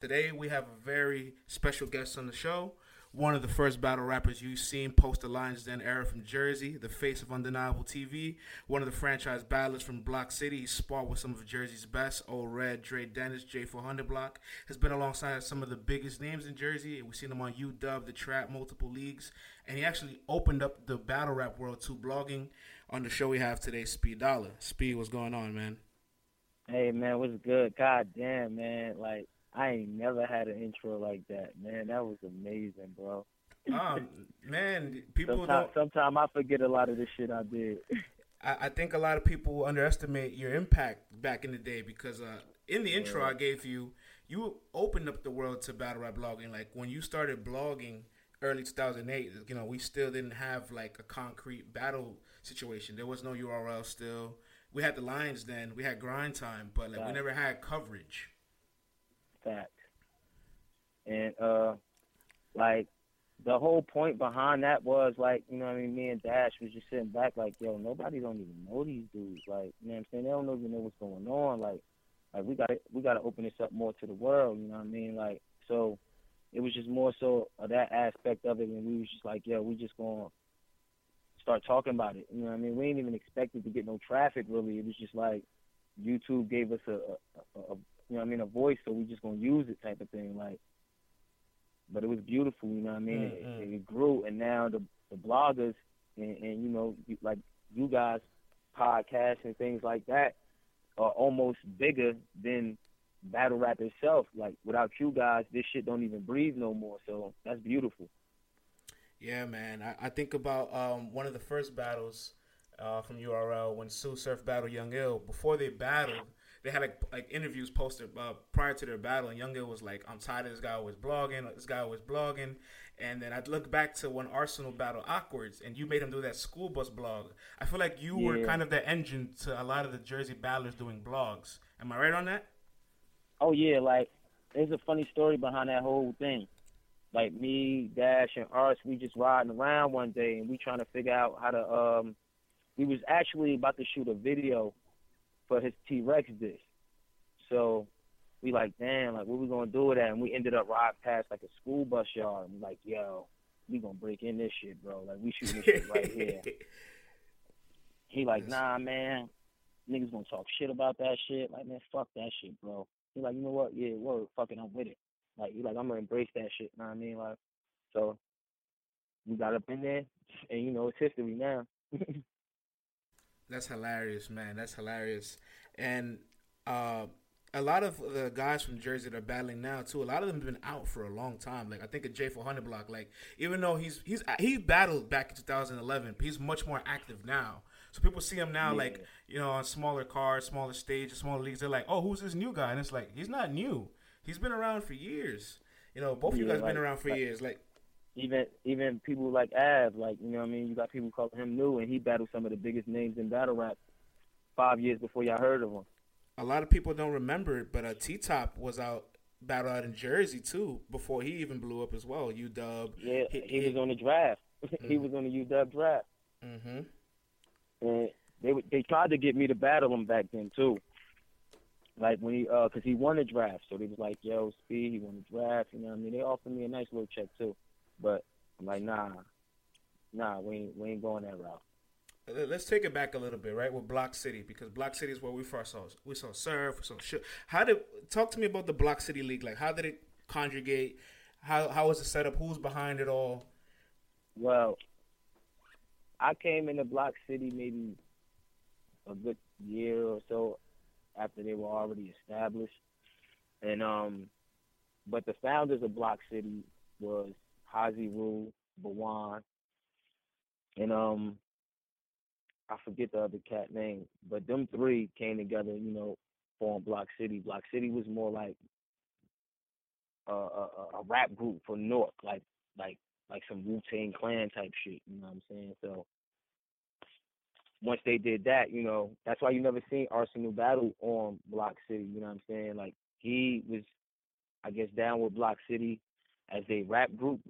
Today we have a very special guest on the show. One of the first battle rappers you've seen post the Lions Den era from Jersey, the face of Undeniable TV, one of the franchise battlers from Block City. He sparred with some of Jersey's best, O-Red, Dre Dennis, J400 Block. Has been alongside some of the biggest names in Jersey. We've seen him on UW, The Trap, multiple leagues. And he actually opened up the battle rap world to blogging. On the show we have today, Speed Dollar. Speed, what's going on, man? Hey man, what's good? God damn, man. Like I ain't never had an intro like that, man. That was amazing, bro. Um, man, people sometimes, don't. Sometimes I forget a lot of the shit I did. I, I think a lot of people underestimate your impact back in the day because uh, in the intro I gave you, you opened up the world to battle rap blogging. Like when you started blogging early 2008, you know, we still didn't have like a concrete battle situation. There was no URL still. We had the lines then. We had grind time, but like we never had coverage fact. And uh like the whole point behind that was like, you know I mean, me and Dash was just sitting back like, yo, nobody don't even know these dudes. Like, you know what I'm saying? They don't even know what's going on. Like like we gotta we gotta open this up more to the world, you know what I mean? Like so it was just more so that aspect of it and we was just like, yo, we just gonna start talking about it. You know what I mean? We ain't even expected to get no traffic really. It was just like YouTube gave us a, a, a, you know what I mean, a voice, so we just gonna use it type of thing. Like, but it was beautiful, you know what I mean. Mm-hmm. It, it, grew, and now the the bloggers and, and you know, like you guys, podcasts and things like that are almost bigger than battle rap itself. Like without you guys, this shit don't even breathe no more. So that's beautiful. Yeah, man. I, I think about um, one of the first battles uh, from URL when Tsu Surf battled Young Ill. Before they battled, they had like, like interviews posted uh, prior to their battle, and Young Ill was like, "I'm tired of this guy always blogging. This guy was blogging." And then I'd look back to when Arsenal battled Awkwards, and you made him do that school bus blog. I feel like you yeah. were kind of the engine to a lot of the Jersey battlers doing blogs. Am I right on that? Oh yeah, like there's a funny story behind that whole thing. Like me, Dash, and Ars, we just riding around one day, and we trying to figure out how to. um We was actually about to shoot a video for his T Rex dish. So we like, damn, like what we gonna do with that? And we ended up riding past like a school bus yard and we like, yo, we gonna break in this shit, bro. Like we shooting this shit right here. He like, nah, man, niggas gonna talk shit about that shit. Like, man, fuck that shit, bro. He like, you know what? Yeah, word, fucking, I'm with it. Like, he like, I'm gonna embrace that shit. You know what I mean? Like, so we got up in there, and you know, it's history now. That's hilarious, man. That's hilarious. And uh, a lot of the guys from Jersey that are battling now too. A lot of them have been out for a long time. Like I think a J400 block. Like even though he's he's he battled back in 2011, he's much more active now. So people see him now, yeah. like you know, on smaller cars, smaller stages, smaller leagues. They're like, "Oh, who's this new guy?" And it's like he's not new. He's been around for years. You know, both yeah, of you guys like, been around for like, years. Like even even people like Av, like you know what I mean. You got people calling him new, and he battled some of the biggest names in battle rap five years before y'all heard of him. A lot of people don't remember it, but uh, T Top was out battle out in Jersey too before he even blew up as well. UW. Yeah, he, he, he was on the draft. Mm-hmm. he was on the UW draft. Mm-hmm. And they they tried to get me to battle him back then too. Like when he, uh, cause he won the draft, so they was like, "Yo, Speed, he won the draft." You know what I mean? They offered me a nice little check too. But I'm like, nah, nah, we ain't, we ain't going that route. Let's take it back a little bit, right? With Block City, because Block City is where we first saw we saw Surf, we saw shit. How did talk to me about the Block City League? Like, how did it conjugate? How how was it set up? Who's behind it all? Well, I came into Block City maybe a good year or so after they were already established, and um, but the founders of Block City was Hazy Rule, Bawan, and um, I forget the other cat name, but them three came together, you know, formed Block City. Block City was more like a, a, a rap group for North, like like like some Wu Tang Clan type shit. You know what I'm saying? So once they did that, you know, that's why you never seen Arsenal battle on Block City. You know what I'm saying? Like he was, I guess, down with Block City as a rap group,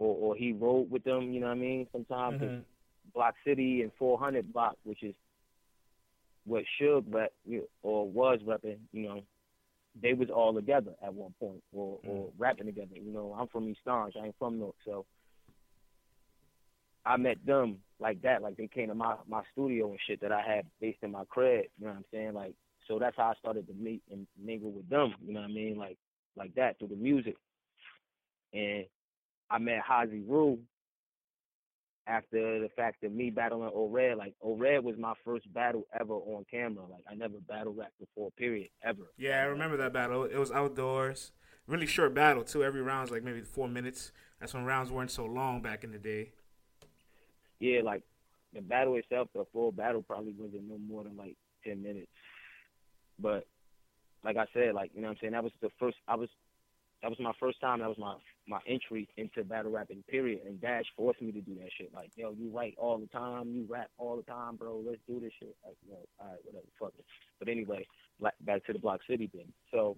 or or he rode with them. You know what I mean? Sometimes mm-hmm. Block City and 400 Block, which is what Suge rep or was repping. You know, they was all together at one point or or rapping together. You know, I'm from East Orange, I ain't from North, so I met them like that. Like they came to my my studio and shit that I had based in my crib. You know what I'm saying? Like so that's how I started to meet and mingle with them. You know what I mean? Like like that through the music. And I met Hazy Rue after the fact of me battling O-Red. Like O-Red was my first battle ever on camera. Like I never battle rap before, period, ever. Yeah, I remember that battle. It was outdoors. Really short battle too. Every round's like maybe four minutes. That's when rounds weren't so long back in the day. Yeah, like the battle itself, the full battle probably wasn't no more than like ten minutes. But like I said, like you know what I'm saying, that was the first I was that was my first time. That was my my entry into battle rapping. Period. And Dash forced me to do that shit. Like, yo, you write all the time, you rap all the time, bro. Let's do this shit. Like, yo, all right, whatever, fuck it. But anyway, back to the Block City thing. So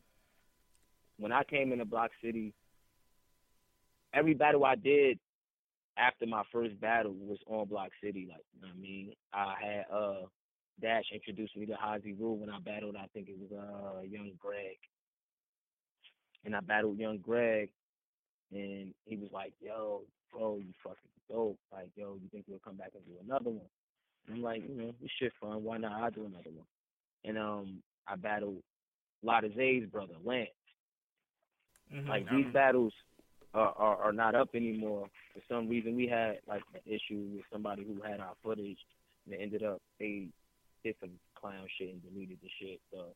when I came into Block City, every battle I did after my first battle was on Block City. Like, you know what I mean? I had uh Dash introduced me to Hazy Rule when I battled. I think it was uh Young Greg and I battled young Greg, and he was like, "Yo, bro, you fucking dope. Like, yo, you think we'll come back and do another one?" And I'm like, you know, this shit fun. Why not? I'll do another one. And um, I battled Lotta Zay's brother, Lance. Mm-hmm. Like these battles are, are are not up anymore. For some reason, we had like an issue with somebody who had our footage, and it ended up they did some clown shit and deleted the shit. So,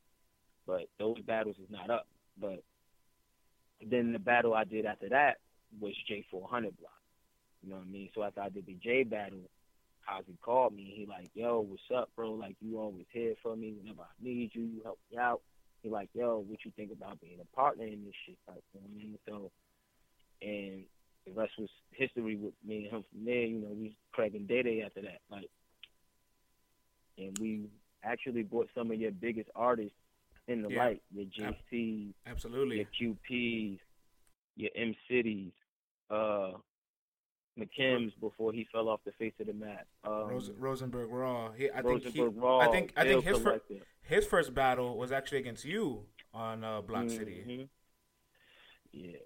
but those battles is not up. But then the battle I did after that was J400 block. You know what I mean? So after I did the J battle, Hazy called me. He like, yo, what's up, bro? Like, you always here for me whenever I need you. You help me out. He like, yo, what you think about being a partner in this shit? Like, you know what I mean? So, and the rest was history with me and him from there. You know, we cracking day day after that. Like, and we actually brought some of your biggest artists in the yeah. light. Your JCs, absolutely, your QPs, your M Cities, uh, McKim's before he fell off the face of the map. Um, Rosenberg Raw. He, I Rosenberg think he, Raw. I think I think his first his first battle was actually against you on uh, Block mm-hmm. City. Yeah,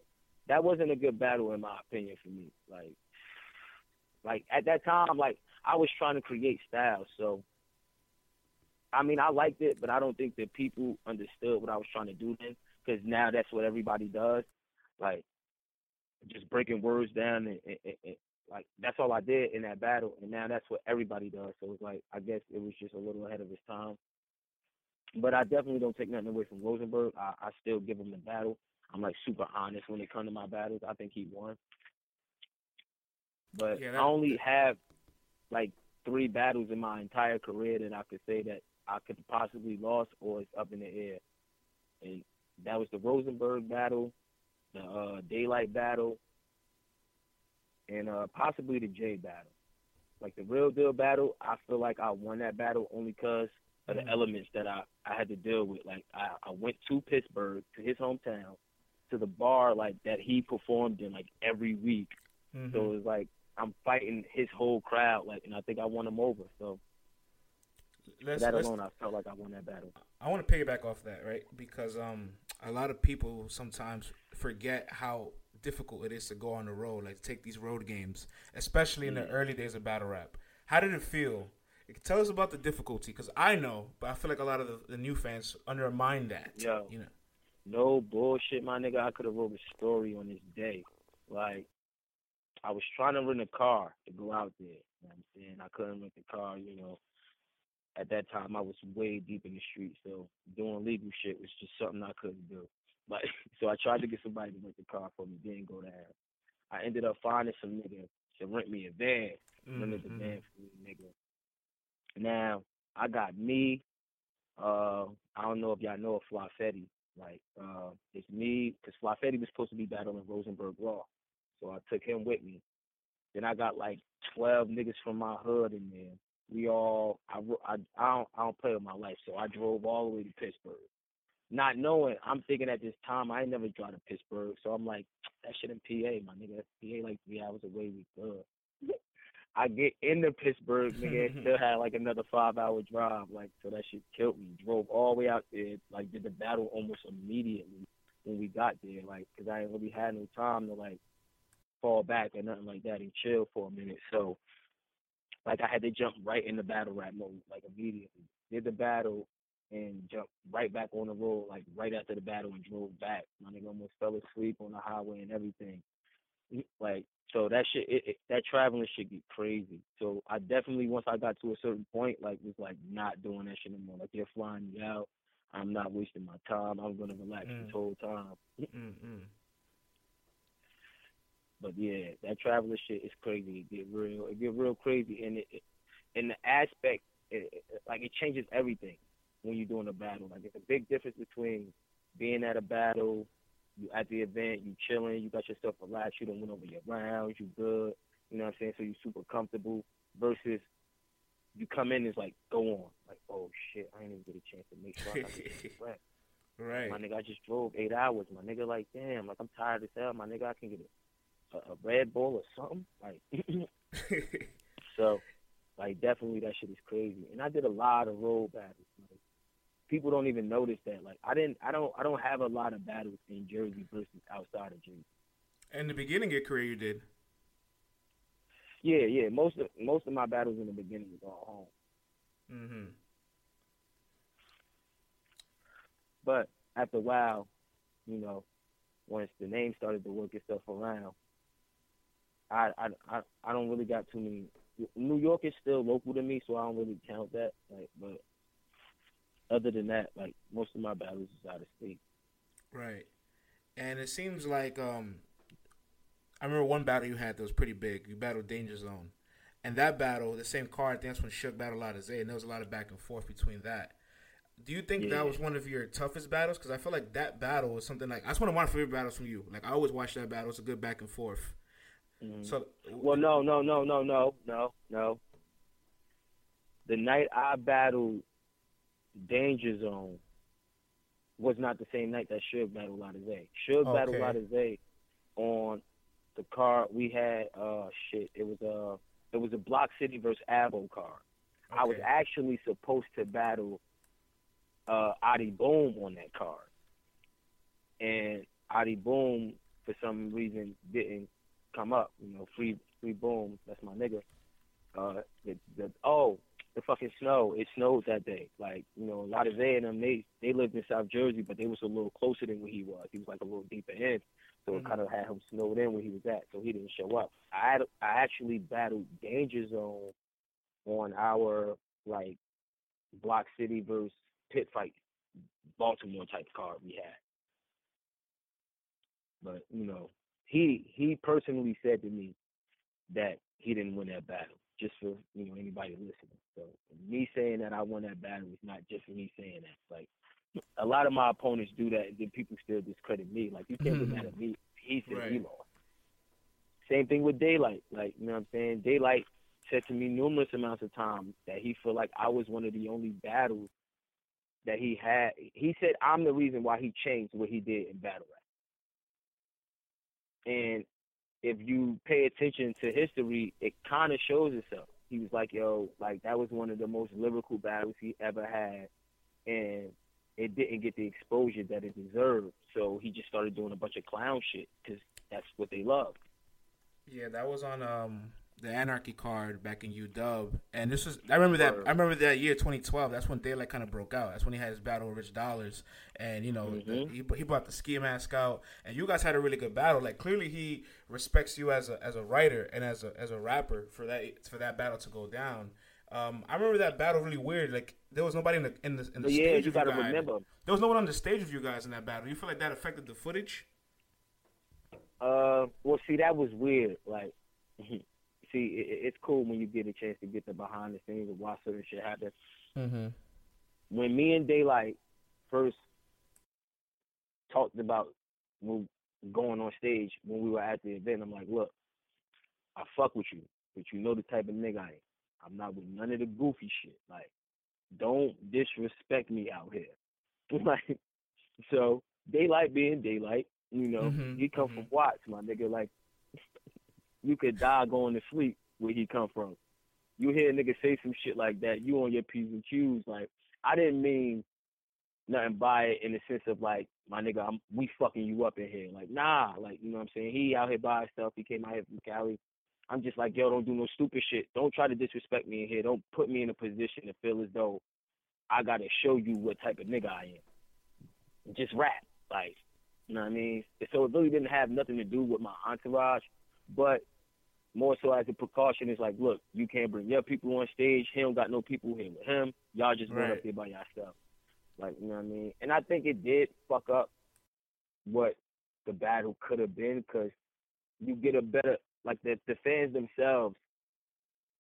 that wasn't a good battle in my opinion for me. Like, like at that time, like I was trying to create styles, so I mean, I liked it, but I don't think that people understood what I was trying to do then. Because now that's what everybody does, like just breaking words down and, and, and, like that's all I did in that battle, and now that's what everybody does. So it's like I guess it was just a little ahead of its time. But I definitely don't take nothing away from Rosenberg. I, I still give him the battle. I'm like super honest when it comes to my battles. I think he won. But yeah, that, I only have like three battles in my entire career that I could say that I could possibly lost or it's up in the air. And that was the Rosenberg battle, the uh, Daylight battle, and uh, possibly the J battle. Like the real deal battle, I feel like I won that battle only because of the mm-hmm. elements that I, I had to deal with. Like I, I went to Pittsburgh, to his hometown, to the bar like that he performed in like every week. Mm-hmm. So it was like I'm fighting his whole crowd, like, and I think I won him over. So let's, that alone, I felt like I won that battle. I want to piggyback off that, right? Because um, a lot of people sometimes forget how difficult it is to go on the road, like take these road games, especially in the early days of battle rap. How did it feel? Tell us about the difficulty, because I know, but I feel like a lot of the, the new fans undermine that. Yo, you know, no bullshit, my nigga. I could have wrote a story on this day. Like, I was trying to rent a car to go out there. You know what I'm saying? I couldn't rent the car, you know at that time I was way deep in the streets, so doing legal shit was just something I couldn't do. Like, so I tried to get somebody to rent the car for me, didn't go down. I ended up finding some nigga to rent me a van, mm-hmm. rented the van for me, nigga. Now I got me. Uh, I don't know if y'all know of Fly Fetty. Like, uh, it's me because Fly Fetty was supposed to be battling Rosenberg Raw, so I took him with me. Then I got like twelve niggas from my hood in there we all I, I, I don't I don't play with my life, so I drove all the way to Pittsburgh, not knowing I'm thinking at this time I ain't never drive to Pittsburgh, so I'm like that shit in PA, my nigga. PA like three hours away, we good. I get into Pittsburgh, nigga, and still had like another five hour drive. Like, so that shit killed me. Drove all the way out there, like, did the battle almost immediately when we got there, like, because I ain't really had no time to like fall back or nothing like that and chill for a minute. So, like, I had to jump right in the battle rap mode, like immediately. Did the battle and jumped right back on the road, like right after the battle, and drove back. My nigga almost fell asleep on the highway and everything. Like, so that shit, it, it, that traveling shit get crazy. So I definitely, once I got to a certain point, like, was like not doing that shit anymore. Like, they're flying me out. I'm not wasting my time. I'm gonna relax Mm. this whole time. Mm-mm. But yeah, that traveling shit is crazy. It get real. It get real crazy, and it, in the aspect, it, like it changes everything when you're doing a battle. Like it's a big difference between being at a battle, you at the event, you chilling, you got yourself relaxed, you don't went over your rounds, you good. You know what I'm saying? So you super comfortable. Versus you come in, it's like go on. Like oh shit, I didn't even get a chance to make sure I got this. Right. My nigga, I just drove eight hours. My nigga, like, damn, like I'm tired as hell. My nigga, I can get a, a, a Red Bull or something. Like, so, like, definitely that shit is crazy. And I did a lot of road battles. Like, people don't even notice that. Like, I didn't, I don't, I don't have a lot of battles in Jersey versus outside of Jersey. In the beginning of your career, you did. Yeah, yeah. Most of most of my battles in the beginning was all home. Mm-hmm. But after a while, you know, once the name started to work itself around, I I I, I don't really got too many. New York is still local to me, so I don't really count that. Like, but other than that, like most of my battles is out of state. Right. And it seems like um I remember one battle you had that was pretty big. You battled Danger Zone. And that battle, the same card, that's when Shook battled Zay, and there was a lot of back and forth between that. Do you think Yeah. that was one of your toughest battles? Because I feel like that battle was something like that's one of my favorite battles from you. Like I always watch that battle; it's a good back and forth. Mhm. So, Well, no, no, no, no, no, no, no. The night I battled Danger Zone was not the same night that Suge battled Zay. Suge battled Okay. Lotta Zay on the card we had. Uh, shit, it was a it was a Block City versus Abo card. I was actually supposed to battle uh, Adi Boom on that card, and Adi Boom for some reason didn't come up. You know, free free Boom, that's my nigga. Uh, the, the oh the fucking snow. It snowed that day. Like you know, a lot of they and them they they lived in South Jersey, but they was a little closer than where he was. He was like a little deeper in, so it Mhm. kind of had him snowed in where he was at. So he didn't show up. I had I actually battled Danger Zone on our like Block City versus Pit Fight Baltimore type card we had. But you know, he he personally said to me that he didn't win that battle. Just for you know anybody listening. So me saying that I won that battle is not just me saying that. Like a lot of my opponents do that, and then people still discredit me. Like you can't get mad at hmm. me. He said he lost. Same thing with Daylight. Like you know what I'm saying. Daylight said to me numerous amounts of times that he felt like I was one of the only battles that he had. He said I'm the reason why he changed what he did in battle rap. And if you pay attention to history, it kind of shows itself. He was like, "Yo, like that was one of the most lyrical battles he ever had, and it didn't get the exposure that it deserved. So he just started doing a bunch of clown shit because that's what they love." Yeah, that was on um the Anarchy card back in UW, and this was I remember that I remember that year 2012. That's when Daylight kind of broke out. That's when he had his battle with Rich Dollaz, and you know the- Mhm. he he brought the ski mask out, and you guys had a really good battle. Like clearly he respects you as a as a writer and as a as a rapper for that for that battle to go down. Um, I remember that battle really weird. Like there was nobody in the in the in the yeah, stage. you gotta guys. remember. there was no one on the stage with you guys in that battle. You feel like that affected the footage? Uh, well, see, that was weird. Like, see, it, it- it's cool when you get a chance to get the behind the scenes and watch certain shit happen. Mm-hmm. when me and Daylight first talked about going on stage when we were at the event, I'm like, look, I fuck with you, but you know the type of nigga I am. I'm not with none of the goofy shit. Like, don't disrespect me out here. like, so Daylight being Daylight, you know, Mhm, he come mhm. from Watts, my nigga. Like, you could die going to sleep where he come from. You hear a nigga say some shit like that, you on your P's and Q's. Like, I didn't mean nothing by it in the sense of like, my nigga, I'm, we fucking you up in here. Like, nah, like, you know what I'm saying? He out here by himself. He came out here from Cali. I'm just like, yo, don't do no stupid shit. Don't try to disrespect me in here. Don't put me in a position to feel as though I gotta show you what type of nigga I am. Just rap, like, you know what I mean? So it really didn't have nothing to do with my entourage, but more so as a precaution, it's like, look, you can't bring your people on stage. He don't got no people here with him. Y'all just going Right. up there by yourself. Like, you know what I mean? And I think it did fuck up what the battle could have been because you get a better, like the the fans themselves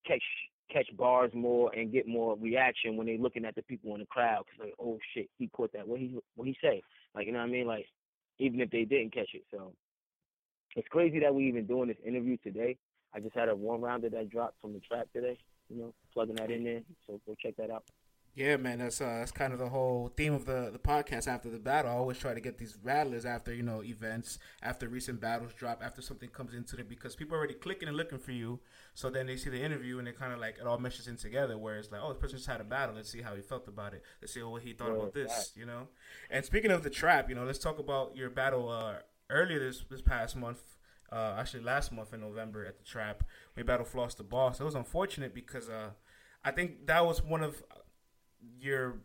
catch catch bars more and get more reaction when they're looking at the people in the crowd because like, oh shit, he caught that. What he what he say? Like, you know what I mean? Like, even if they didn't catch it, so it's crazy that we even doing this interview today. I just had a one rounder that dropped from the trap today. You know, plugging that in there. So go check that out. Yeah, man, that's uh, that's kind of the whole theme of the the podcast after the battle. I always try to get these rattlers after you know events, after recent battles drop, after something comes into it, because people are already clicking and looking for you. So then they see the interview and they kind of like it all meshes in together. Where it's like, oh, this person just had a battle. Let's see how he felt about it. Let's see what he thought Yeah, about this. facts. You know. And speaking of the trap, you know, let's talk about your battle uh, earlier this this past month. Uh, actually, last month in November at the trap, we battled Floss the Boss. It was unfortunate because uh, I think that was one of your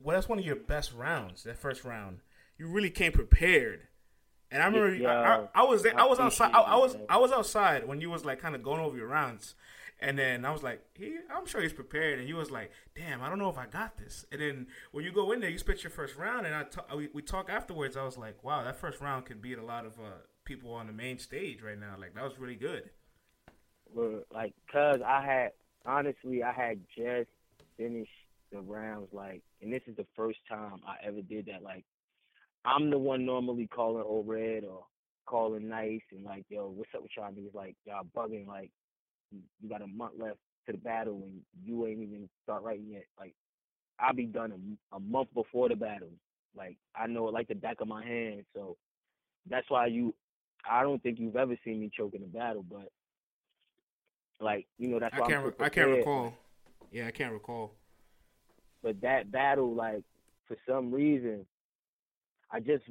well, that's one of your best rounds. That first round, you really came prepared. And I remember I, I, I was there. I, I was outside. I, I was. I was outside when you was like kind of going over your rounds, and then I was like, he, I'm sure he's prepared. And he was like, damn, I don't know if I got this. And then when you go in there, you spit your first round, and I we, we talk afterwards. I was like, wow, that first round could beat a lot of uh, people on the main stage right now. Like that was really good. Well, like, cause I had honestly, I had just finished the rounds, like, and this is the first time I ever did that. Like, I'm the one normally calling old red or calling nice and like, yo, what's up with y'all niggas? Like, y'all bugging. Like, you got a month left to the battle and you ain't even start writing yet. Like, I'll be done a, a month before the battle. Like, I know it like the back of my hand. So that's why you. I don't think you've ever seen me choke in a battle, but like you know that's why I can't so I can't recall. Yeah, I can't recall. But that battle, like for some reason, I just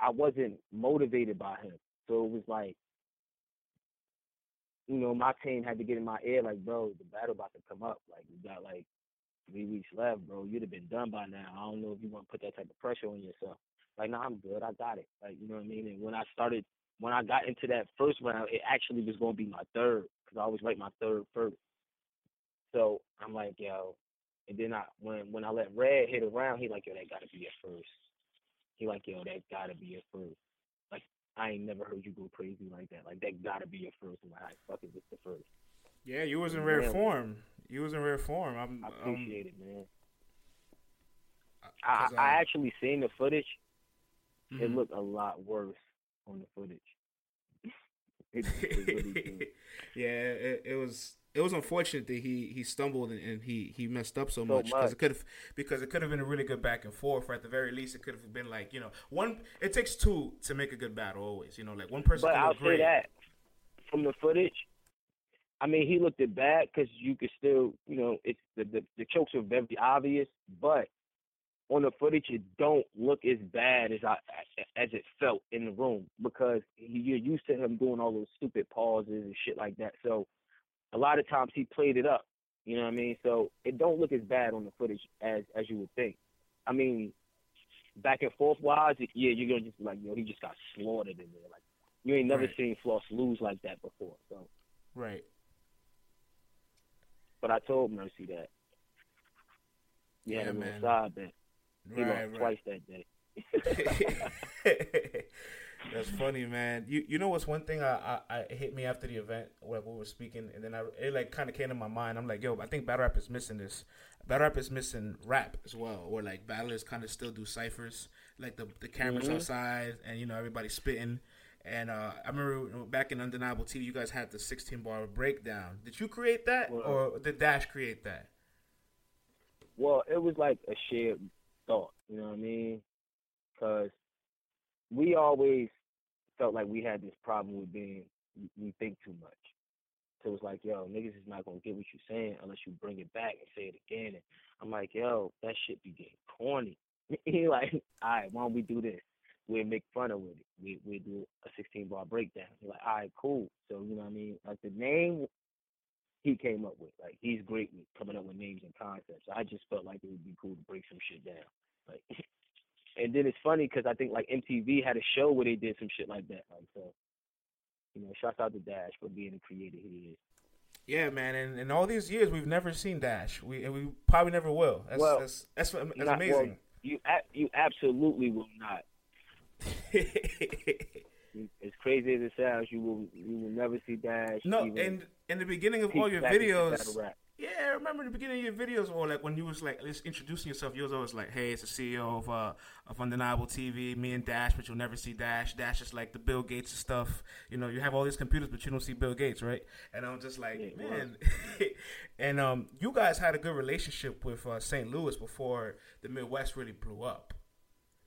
I wasn't motivated by him. So it was like, you know, my team had to get in my ear, like, bro, the battle about to come up. Like we got like three weeks left, bro. You'd have been done by now. I don't know if you want to put that type of pressure on yourself. Like, no, I'm good. I got it. Like, you know what I mean? And when I started, when I got into that first round, it actually was going to be my third because I always write my third first. So I'm like, yo. And then I, when when I let Red hit a round, he like, yo, that gotta be a first. He like, yo, that gotta be a first. I ain't never heard you go crazy like that. Like, that gotta be your first. I'm like, all right, fuck it, it's the first. Yeah, you was in rare Yeah. form. You was in rare form. I'm, I appreciate it, man. I, I actually seen the footage. It mhm. looked a lot worse on the footage. it, it really yeah, it, it was it was unfortunate that he he stumbled and, and he he messed up so, So much because it could have because it could have been a really good back and forth. Or at the very least, it could have been like you know one. It takes two to make a good battle. Always, you know, like one person. But I'll great. say that from the footage, I mean, he looked it bad because you could still, you know, it's the, the the chokes are very obvious, but on the footage, it don't look as bad as I as it felt in the room because you're used to him doing all those stupid pauses and shit like that. So a lot of times he played it up. You know what I mean? So it don't look as bad on the footage as as you would think. I mean, back and forth wise, yeah, you're gonna just be like, yo, he just got slaughtered in there. Like you ain't never Right. seen Floss lose like that before. So, Right. but I told Mercy that. Yeah, Yeah, man. side bet. He Right. lost Right. twice that day. That's funny, man. You you know what's one thing I, I, I hit me after the event when we were speaking, and then I it like kind of came to my mind. I'm like, yo, I think battle rap is missing this. Battle rap is missing rap as well, or like battlers kind of still do ciphers, like the the cameras Mhm. outside, and you know everybody spitting. And uh, I remember back in Undeniable TV, you guys had the 16 bar breakdown. Did you create that, Well- or did Dash create that? Well, it was like a shared thought, you know what I mean? Because we always felt like we had this problem with being we think too much. So it's like, yo, niggas is not gonna get what you're saying unless you bring it back and say it again. And I'm like, yo, that shit be getting corny. he like, all right, why don't we do this? We'll make fun of it. We we do a 16 bar breakdown. Like, all right, cool. So you know what I mean? Like the name he came up with, like he's great with coming up with names and concepts. I just felt like it would be cool to break some shit down. Like, and then it's funny because I think like MTV had a show where they did some shit like that. Like so, you know, shouts out to Dash for being the creator he is. Yeah, man, and in all these years, we've never seen Dash. We and we probably never will. That's Well, that's that's, that's Not- well, amazing. you you absolutely will not. As crazy as it sounds, you will you will never see Dash. no, and in the beginning of all your videos. Yeah, I remember in the beginning of your videos, or like when you was like just introducing yourself, you was always like, "Hey, it's the CEO of uh of Undeniable TV, me and Dash, but you'll never see Dash. Dash is like the Bill Gates of stuff. You know, you have all these computers, but you don't see Bill Gates, right?" And I'm just like, Yeah, man. and um, you guys had a good relationship with uh, St. Louis before the Midwest really blew up.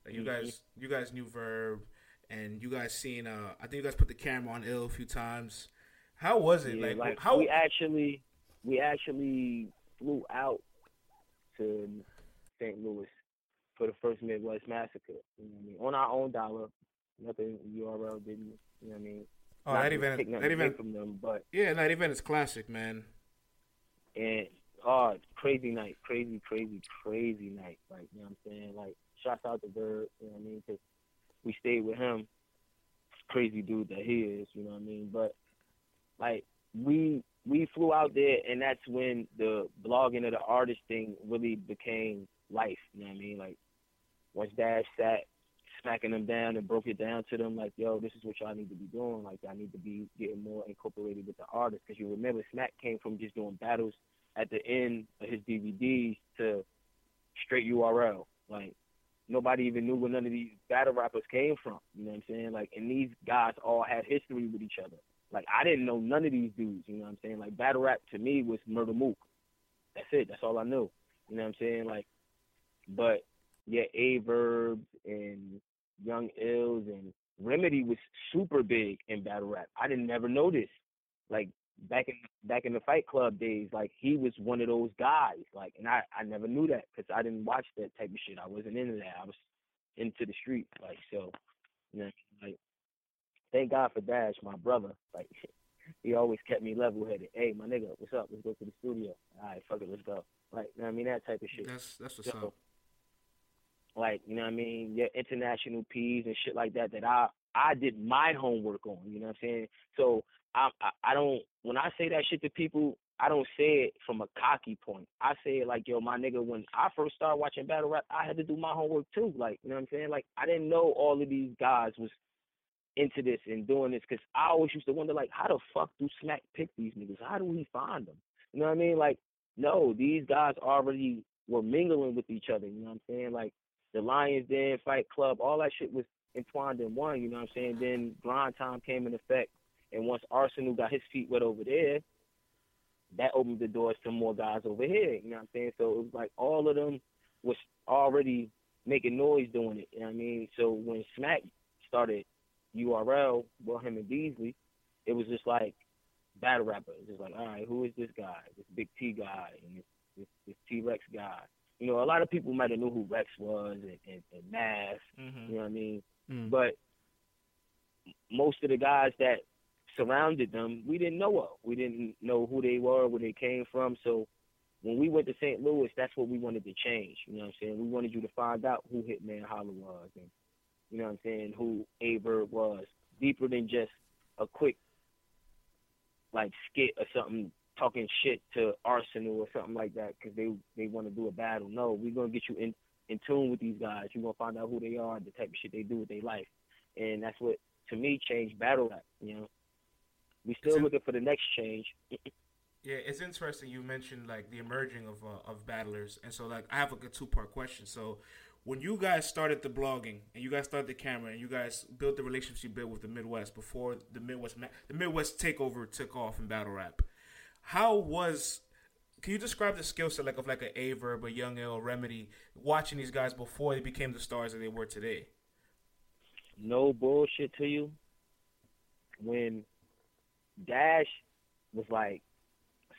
Like, you guys, you guys knew Verb, and you guys seen. Uh, I think you guys put the camera on Ill a few times. How was it? Yeah, like, how? we actually we actually flew out to St. Louis for the first Midwest massacre. You know what I mean? On our own dollar. Nothing URL didn't you know what I mean? oh, Not that event, that event, from them, but yeah, that event is classic, man. and oh crazy night, crazy, crazy, crazy night. Like, you know what I'm saying? Like shouts out to Bird, you know what I mean? Because we stayed with him. Crazy dude that he is, you know what I mean? But like we we flew out there and that's when the blogging of the artist thing really became life, you know what I mean? Like once Dash sat smacking them down and broke it down to them like, yo, this is what y'all need to be doing. Like, I need to be getting more incorporated with the artists. Because you remember, Smack came from just doing battles at the end of his DVDs to straight URL. Like, nobody even knew where none of these battle rappers came from. You know what I'm saying? Like, and these guys all had history with each other. Like, I didn't know none of these dudes. You know what I'm saying? Like, battle rap to me was Murda Mook. That's it. That's all I knew. You know what I'm saying? Like, but yeah, A and Young Ills and Remedy was super big in battle rap. I didn't never notice. Like back in back in the Fight Club days, like he was one of those guys. Like, and I I never knew that because I didn't watch that type of shit. I wasn't into that. I was into the street. Like so, you know, like thank God for Dash, my brother. Like he always kept me level headed. Hey, my nigga, what's up? Let's go to the studio. All right, fuck it, let's go. Like, you know what I mean that type of shit. That's that's what's So, up. like you know what I mean, your international P's and shit like that that I I did my homework on. You know what I'm saying? So I I, I don't when I say that shit to people, I don't say it from a cocky point. I say it like yo, my nigga. When I first started watching battle rap, I had to do my homework too. Like you know what I'm saying? Like I didn't know all of these guys was into this and doing this because I always used to wonder like how the fuck do Smack pick these niggas? How do we find them? You know what I mean? Like no, these guys already were mingling with each other. You know what I'm saying? Like the Lions Den, Fight Club, all that shit was entwined in one, you know what I'm saying? Then grind time came in effect and once Arsenal got his feet wet over there, that opened the doors to more guys over here, you know what I'm saying? So it was like all of them was already making noise doing it, you know what I mean? So when Smack started URL, him and Beasley, it was just like battle rapper. It's just like, all right, who is this guy? This big T guy and this this, this T Rex guy you know, a lot of people might have knew who Rex was and, and, and Mass, Mm-hmm. you know what I mean? Mm. But most of the guys that surrounded them, we didn't know of. We didn't know who they were, where they came from. So when we went to St. Louis, that's what we wanted to change. You know what I'm saying? We wanted you to find out who Hitman Holla was and, you know what I'm saying, who Aye Verb was. Deeper than just a quick, like, skit or something talking shit to Arsenal or something like that because they they want to do a battle. No, we're gonna get you in in tune with these guys. You're gonna find out who they are, the type of shit they do with their life, and that's what to me changed battle rap. You know, we still in- looking for the next change. Yeah, it's interesting. You mentioned like the emerging of uh, of battlers, and so like I have like a two part question. So, when you guys started the blogging and you guys started the camera and you guys built the relationship you built with the Midwest before the Midwest the Midwest takeover took off in battle rap, how was? Can you describe the skill set like of like a Aye Verb, a Young Ill, Remedy, watching these guys before they became the stars that they were today? No bullshit to you. When Dash was like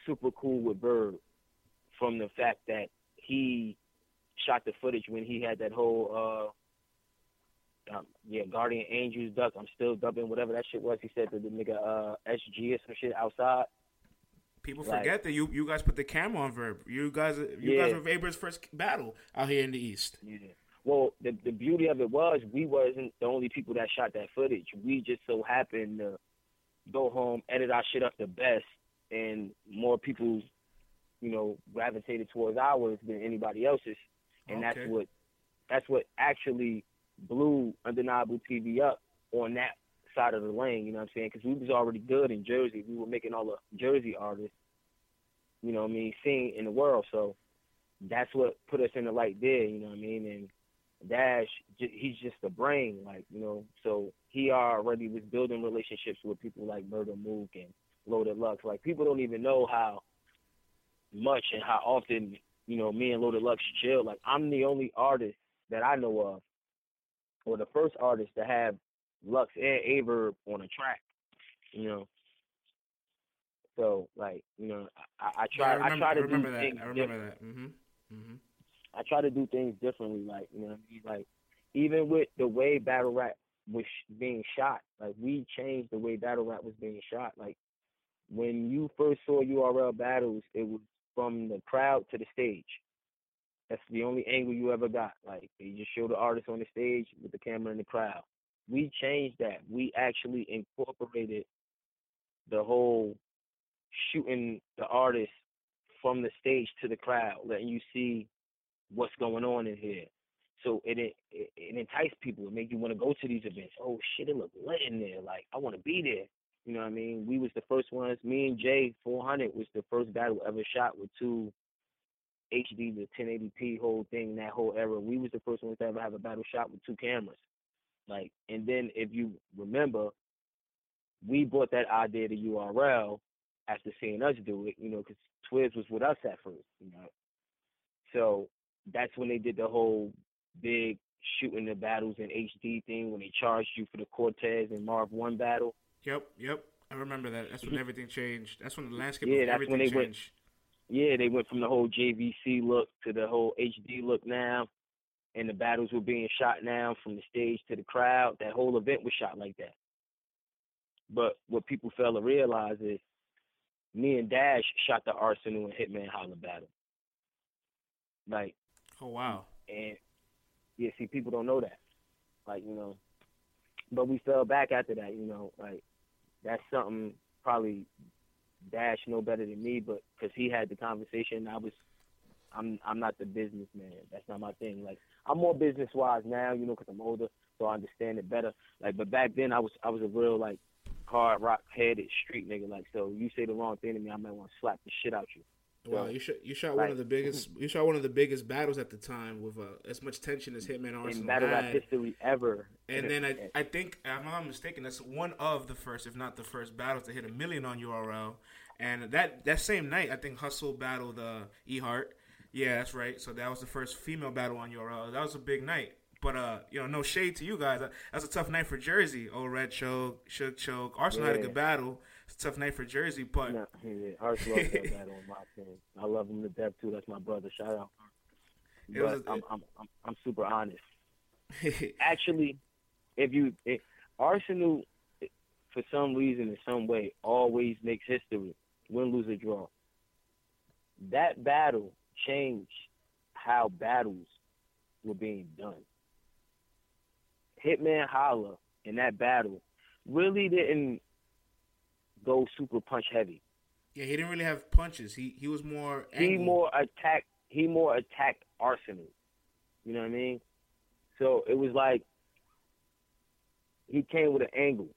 super cool with Bird from the fact that he shot the footage when he had that whole uh um, yeah, Guardian Angels duck. I'm still dubbing whatever that shit was. He said to the nigga uh SG or some shit outside. People Like- forget that you you guys put the camera on Verb. You guys you guys were Vapor's first battle out here in the East. Yeah. Well, the the beauty of it was we wasn't the only people that shot that footage. We just so happened to go home, edit our shit up the best, and more people, you know, gravitated towards ours than anybody else's, and Okay. that's what that's what actually blew Undeniable TV up on that side of the lane. You know what I'm saying? Because we was already good in Jersey. We were making all the Jersey artists, you know what I mean, sing in the world. So that's what put us in the light there. You know what I mean? And Dash, he's just a brain, like you know. So he already was building relationships with people like Murda Mook and Loaded Lux. Like people don't even know how much and how often you know me and Loaded Lux chill. Like I'm the only artist that I know of, or the first artist to have Lux and Aver on a track. You know. So like you know, I, I Yeah, try I remember, I try to remember do that. things I remember that. Mhm. Mm-hmm. I try to do things differently. Like you know, what I mean? like even with the way battle rap was sh- being shot, like we changed the way battle rap was being shot. Like when you first saw URL battles, it was from the crowd to the stage. That's the only angle you ever got. Like they just show the artist on the stage with the camera in the crowd. We changed that. We actually incorporated the whole shooting the artist from the stage to the crowd, letting you see what's going on in here. So it it, it, it entice people. It make you want to go to these events. Oh shit, it look lit in there. Like I want to be there. You know what I mean? We was the first ones. Me and Jay 400 was the first battle ever shot with two HD the 1080p whole thing. That whole era, we was the first ones to ever have a battle shot with two cameras. Like, and then if you remember, we brought that idea to URL after seeing us do it. You know, because Twiz was with us at first. You know, so that's when they did the whole big shooting the battles in HD thing when they charged you for the Cortez and Marv Won battle. Yep. Yep. I remember that. That's when everything changed. That's when the landscape Yeah, of everything they went- changed. Yeah, they went from the whole JVC look to the whole HD look now, and the battles were being shot now from the stage to the crowd. That whole event was shot like that. But what people fail to realize is, me and Dash shot the Arsenal and Hitman Holla battle. Like, Oh wow. and yeah, see, people don't know that. Like, you know, but we fell back after that. You know, like that's something probably Dash know better than me, but because he had the conversation, I was. I'm I'm not the businessman. That's not my thing. Like I'm more business wise now, you know, because I'm older, so I understand it better. Like, but back then I was I was a real like hard rock headed street nigga. Like, so you say the wrong thing to me, I might want to slap the shit out you. Wow, you shot you shot one of the biggest you shot one of the biggest battles at the time with uh, as much tension as Hitman in Arsenal battle had. history ever. And then I, I think, if I'm not mistaken, that's one of the first, if not the first, battles to hit a million on URL. And that that same night, I think Hustle battled uh, E Heart. Yeah, that's right. So that was the first female battle on URL. That was a big night. But uh, you know, no shade to you guys. That's a tough night for Jersey. Oh, Red Choke, Shook Choke. Arsenal had a good battle. It's a tough night for Jersey, but No, yeah, Arch loves that battle on my team. I love him to death too. That's my brother. Shout out. Was But a- I'm, I'm I'm I'm super honest. Actually, if you it, Arsenal, for some reason, in some way, always makes history. Win, lose, or draw. That battle changed how battles were being done. Hitman Holla in that battle really didn't go super punch heavy. yeah, he didn't really have punches. He he was more. he more attacked he more attacked Arsenal. You know what I mean? So it was like he came with an angle.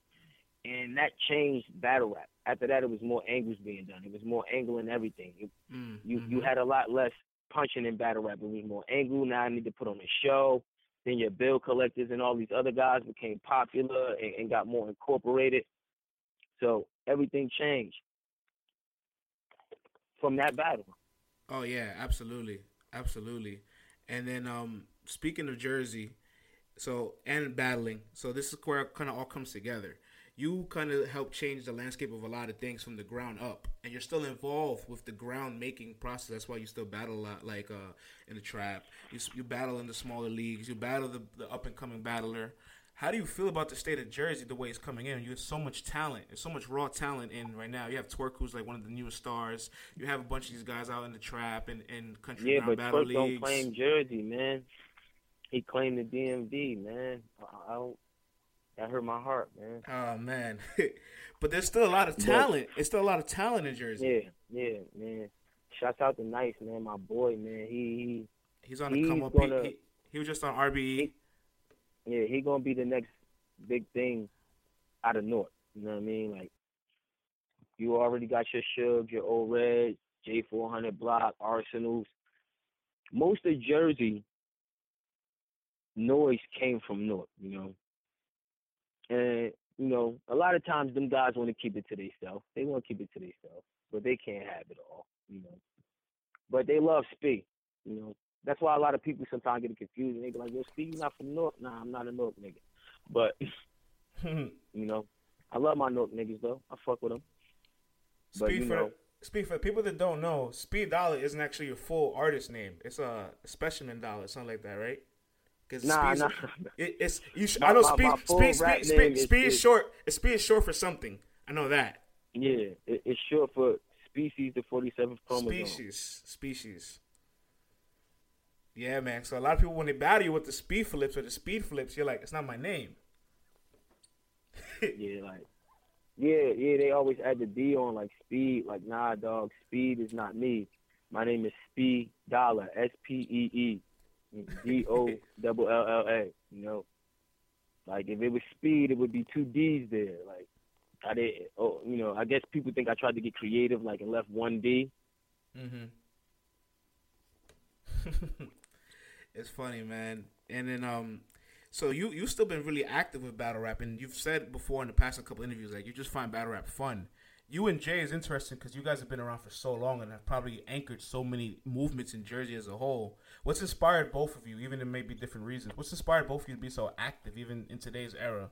And that changed battle rap. After that it was more angles being done. It was more angle and everything. It, Mm, you you had a lot less punching in battle rap. It was more angle. Now I need to put on a show. Then your bill collectors and all these other guys became popular and, and got more incorporated. So everything changed from that battle. Oh yeah, absolutely, absolutely. And then um, speaking of Jersey, so and battling, so this is where kind of all comes together. you kind of help change the landscape of a lot of things from the ground up, and you're still involved with the ground making process. That's why you still battle a lot, like uh, in the trap. You, you battle in the smaller leagues. You battle the, the up and coming battler. How do you feel about the state of Jersey, the way it's coming in? You have so much talent. There's so much raw talent in right now. You have Twork, who's like one of the newest stars. You have a bunch of these guys out in the trap and, and country yeah, but battle Twork leagues. don't claim Jersey, man. He claimed the DMV, man. I, don't. That hurt my heart, man. Oh man, but there's still a lot of talent. It's still a lot of talent in Jersey. Yeah, yeah, man. Shouts out to Nice, man. My boy, man. He, He's on the He's come up. gonna- he, he, he was just on RBE. he yeah, he gonna be the next big thing out of North. You know what I mean? Like, you already got your Suge, your O-Red, J400 Block, Arsenals. Most of Jersey noise came from North, you know. And, you know, a lot of times them guys want to keep it to themselves. They want to keep it to themselves, but they can't have it all, you know. But they love Speed, you know. That's why a lot of people sometimes get confused and they be like, yo, Speed, you not from North? Nah, I'm not a North nigga. But, you know, I love my North niggas, though. I fuck with them. But, Speed you for know, Speed for people that don't know, Speed Dollar isn't actually your full artist name. It's a specimen dollar, something like that, right? Because nah, nah. It, it's you. Sh- My- I know Speed. my Speed. Speed. Speed, is- speed is is- short. Speed is short for something. I know that. Yeah, it, it's short for species, the 47th chromosome. Species. Species. Yeah, man. So a lot of people when they battle you with the speed flips or the speed flips, you're like, it's not my name. Yeah, like, yeah, yeah, they always add the D on, like, speed. Like, nah, dog, speed is not me. My name is Speed Dollar, S P E E D O double L L A, you know? Like, if it was speed, it would be two D's there. Like, I did, oh, you know, I guess people think I tried to get creative, like, and left one D. Mm-hmm. it's funny, man. And then, um, so you you still been really active with battle rap, and you've said before in the past a couple interviews like you just find battle rap fun. You and Jay is interesting because you guys have been around for so long and have probably anchored so many movements in Jersey as a whole. What's inspired both of you, even in maybe different reasons? What's inspired both of you to be so active, even in today's era,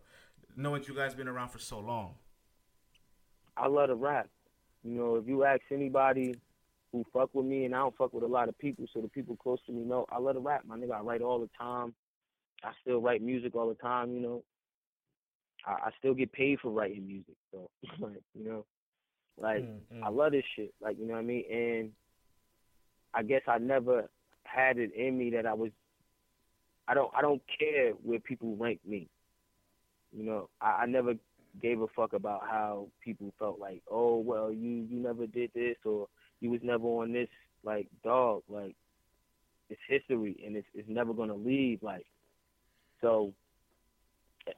knowing you guys been around for so long? I love to rap. You know, if you ask anybody who fuck with me, and I don't fuck with a lot of people, so the people close to me know I love to rap. My nigga, I write all the time. I still write music all the time. You know, I, I still get paid for writing music. So, like, you know, like Mm, mm. I love this shit. Like, you know what I mean? And I guess I never had it in me that I was. I don't. I don't care where people rank me. You know, I, I never gave a fuck about how people felt like, oh well, you you never did this or you was never on this. Like, dog, like it's history and it's it's never gonna leave. Like, so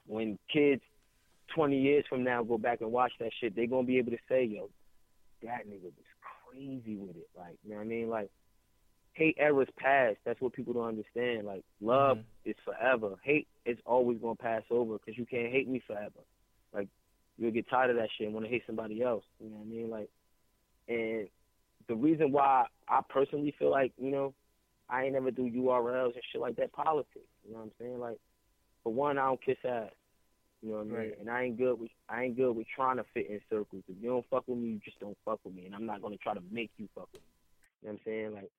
when kids twenty years from now go back and watch that shit, they gonna be able to say, yo, that nigga was crazy with it. Like, you know what I mean? Like, hate eras past. That's what people don't understand. Like, love Mhm. is forever. Hate is always gonna pass over because you can't hate me forever. Like, you'll get tired of that shit and want to hate somebody else. You know what I mean? Like, and the reason why I personally feel like, you know, I ain't never do URLs and shit like that, politics. You know what I'm saying? Like, for one, I don't kiss ass. You know what I mean? Right. And I ain't good with I ain't good with trying to fit in circles. If you don't fuck with me, you just don't fuck with me, and I'm not gonna try to make you fuck with me. You know what I'm saying? Like,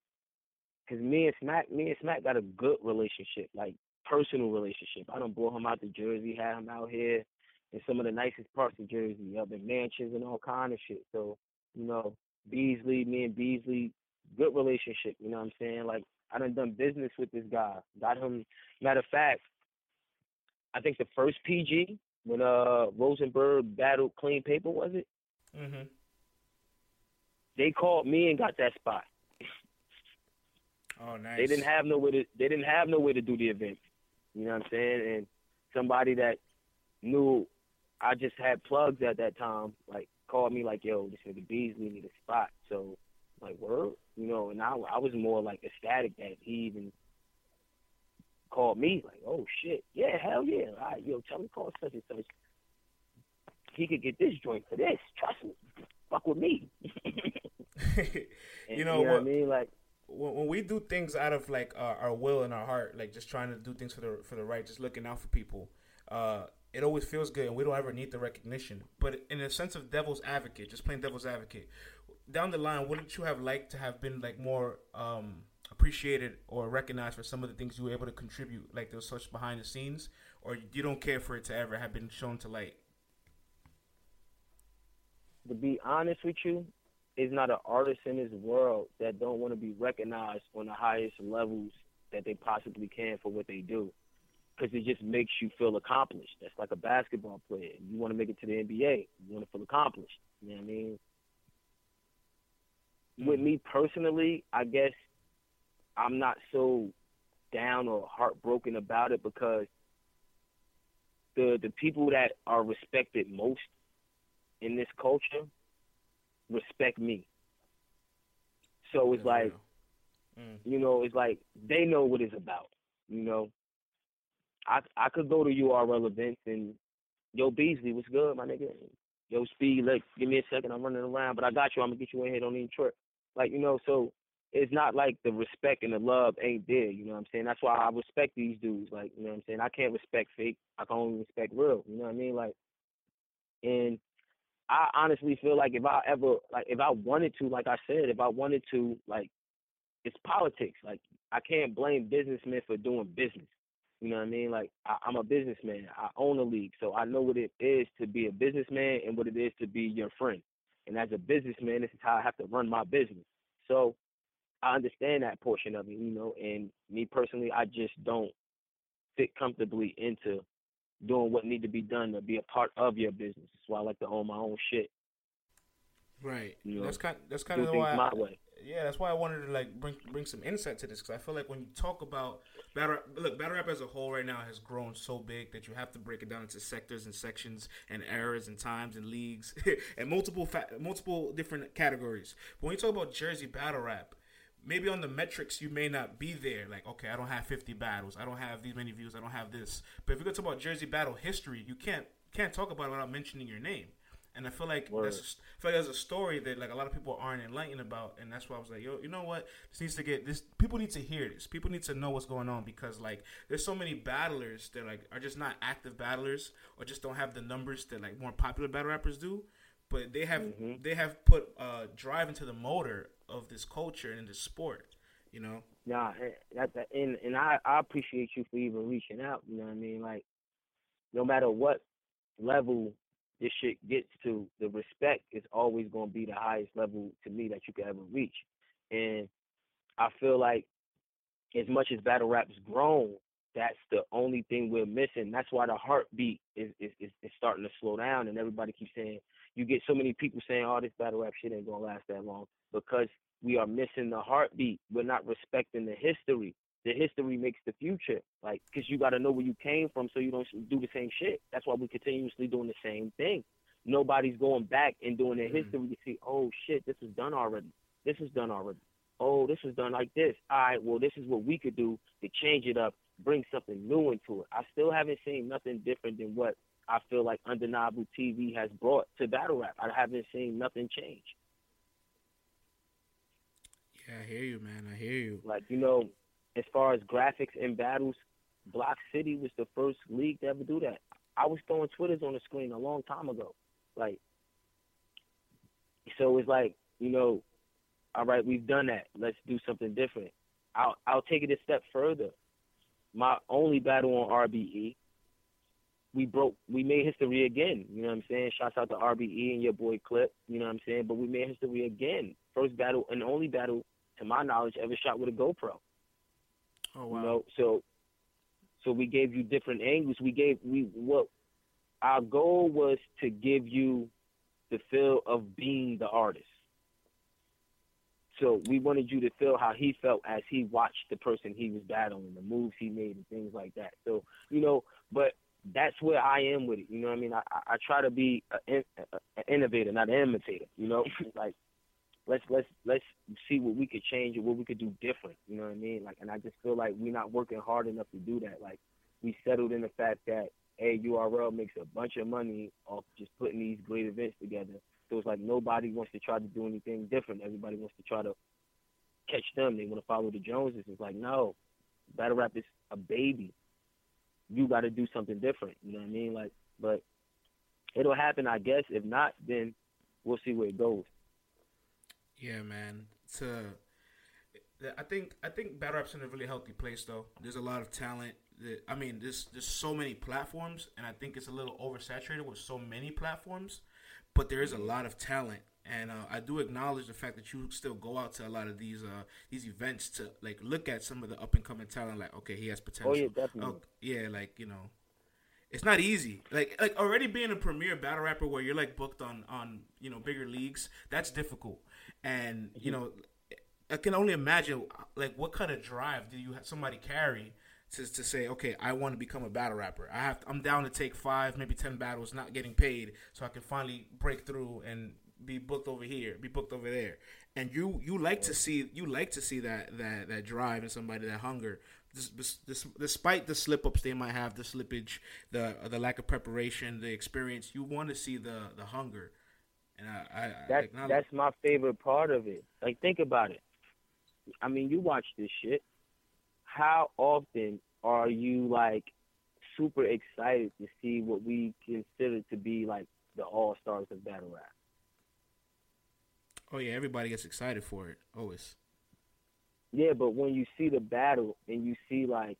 cause me and Smack, me and Smack got a good relationship, like personal relationship. I don't brought him out to Jersey, had him out here in some of the nicest parts of Jersey, up in mansions and all kind of shit. So, you know, Beasley, me and Beasley, good relationship. You know what I'm saying? Like, I done done business with this guy. Got him. Matter of fact, I think the first PG when uh Rosenberg battled Clean Paper was it? Mm-hmm. They called me and got that spot. Oh, nice. They didn't have no way to they didn't have no way to do the event. You know what I'm saying? And somebody that knew I just had plugs at that time, like called me like, yo, this nigga Beasley need a spot. So like word, you know, and I I was more like ecstatic that he even called me, like, oh shit, yeah, hell yeah. All right, yo, tell me call such and such. He could get this joint for this, trust me. Fuck with me. And, you know you know what? I mean? Like when, we do things out of like uh, our will and our heart, like just trying to do things for the for the right, just looking out for people. Uh, it always feels good, and we don't ever need the recognition. But in a sense of devil's advocate, just playing devil's advocate, down the line, wouldn't you have liked to have been like more um, appreciated or recognized for some of the things you were able to contribute, like those such behind the scenes, or you don't care for it to ever have been shown to light? To be honest with you, is not an artist in this world that don't want to be recognized on the highest levels that they possibly can for what they do because it just makes you feel accomplished. That's like a basketball player. You want to make it to the NBA. You want to feel accomplished. You know what I mean? Mm-hmm. With me personally, I guess I'm not so down or heartbroken about it because the the people that are respected most in this culture respect me. So it's like, mm. you know, it's like they know what it's about. You know, I I could go to URL events and yo Beasley, what's good, my nigga? Yo Speed, like give me a second, I'm running around, but I got you. I'm gonna get you in here. Don't even trip. Like you know, so it's not like the respect and the love ain't there. You know what I'm saying? That's why I respect these dudes. Like you know what I'm saying? I can't respect fake. I can only respect real. You know what I mean? Like, and I honestly feel like if I ever like if I wanted to, like I said, if I wanted to, like it's politics. Like I can't blame businessmen for doing business. You know what I mean? Like I, I'm a businessman. I own a league, so I know what it is to be a businessman and what it is to be your friend. And as a businessman, this is how I have to run my business. So I understand that portion of it, you know. And me personally, I just don't fit comfortably into doing what need to be done to be a part of your business. That's why I like to own my own shit. Right. You know, that's kind. That's kind of why. I, yeah, that's why I wanted to like bring bring some insight to this because I feel like when you talk about battle, look, battle rap as a whole right now has grown so big that you have to break it down into sectors and sections and eras and times and leagues and multiple fa- multiple different categories. But when you talk about Jersey battle rap, maybe on the metrics you may not be there. Like, okay, I don't have 50 battles, I don't have these many views, I don't have this. But if you go talk about Jersey battle history, you can't can't talk about it without mentioning your name. And I feel like that's I feel like there's a story that like a lot of people aren't enlightened about, and that's why I was like, yo, you know what? This needs to get this. People need to hear this. People need to know what's going on because like there's so many battlers that like are just not active battlers or just don't have the numbers that like more popular battle rappers do but they have mm-hmm. they have put uh, drive into the motor of this culture and this sport. You know. Yeah, that, that and and I I appreciate you for even reaching out. You know what I mean? Like, no matter what level this shit gets to, the respect is always going to be the highest level to me that you could ever reach. And I feel like as much as battle rap's grown, that's the only thing we're missing. That's why the heartbeat is, is, is, is starting to slow down, and everybody keeps saying, you get so many people saying, "Oh, this battle rap shit ain't gonna last that long," because we are missing the heartbeat. We're not respecting the history. The history makes the future, like, because you got to know where you came from, so you don't do the same shit. That's why we continuously doing the same thing. Nobody's going back and doing their mm-hmm. history to see, oh shit, this is done already. This is done already. Oh, this is done like this. All right, well, this is what we could do to change it up, bring something new into it. I still haven't seen nothing different than what I feel like Undeniable TV has brought to battle rap. I haven't seen nothing change. Yeah, I hear you, man. I hear you. Like you know, as far as graphics and battles, Block City was the first league to ever do that. I was throwing Twitters on the screen a long time ago. Like, so it's like you know, all right, we've done that. Let's do something different. I'll I'll take it a step further. My only battle on RBE we broke we made history again. You know what I'm saying? Shouts out to RBE and your boy Clip. You know what I'm saying? But we made history again. First battle and only battle, to my knowledge, ever shot with a GoPro. Oh wow! You know, so so we gave you different angles. We gave we what our goal was to give you the feel of being the artist. So we wanted you to feel how he felt as he watched the person he was battling, the moves he made, and things like that. So you know, but that's where I am with it. You know what I mean? I, I try to be an innovator, not an imitator. You know, like let's let's let's see what we could change and what we could do different. You know what I mean? Like, and I just feel like we're not working hard enough to do that. Like, we settled in the fact that a URL makes a bunch of money off just putting these great events together. So it's like nobody wants to try to do anything different. Everybody wants to try to catch them. They want to follow the Joneses. It's like no, battle rap is a baby you got to do something different. You know what I mean? Like But it'll happen, I guess. If not, then we'll see where it goes. Yeah, man. To I think I think battle rap's in a really healthy place though. There's a lot of talent. That, I mean, there's there's so many platforms, and I think it's a little oversaturated with so many platforms. But there is a lot of talent, and uh, I do acknowledge the fact that you still go out to a lot of these uh, these events to like look at some of the up and coming talent. Like, okay, he has potential. Oh yeah, definitely. Oh, yeah, like you know, it's not easy. Like like already being a premier battle rapper where you're like booked on on you know bigger leagues, that's difficult. And you mm-hmm. know, I can only imagine like what kind of drive do you have somebody carry to, to say, okay, I want to become a battle rapper. I have to, I'm down to take five, maybe ten battles, not getting paid, so I can finally break through and be booked over here, be booked over there. And you you like to see you like to see that that that drive in somebody, that hunger. This, this, despite the slip ups they might have, the slippage, the the lack of preparation, the experience, you want to see the the hunger. And I, I that's I that's my favorite part of it. Like think about it. I mean, you watch this shit. How often are you like super excited to see what we consider to be like the all stars of battle rap? Oh yeah, everybody gets excited for it always. Yeah, but when you see the battle and you see like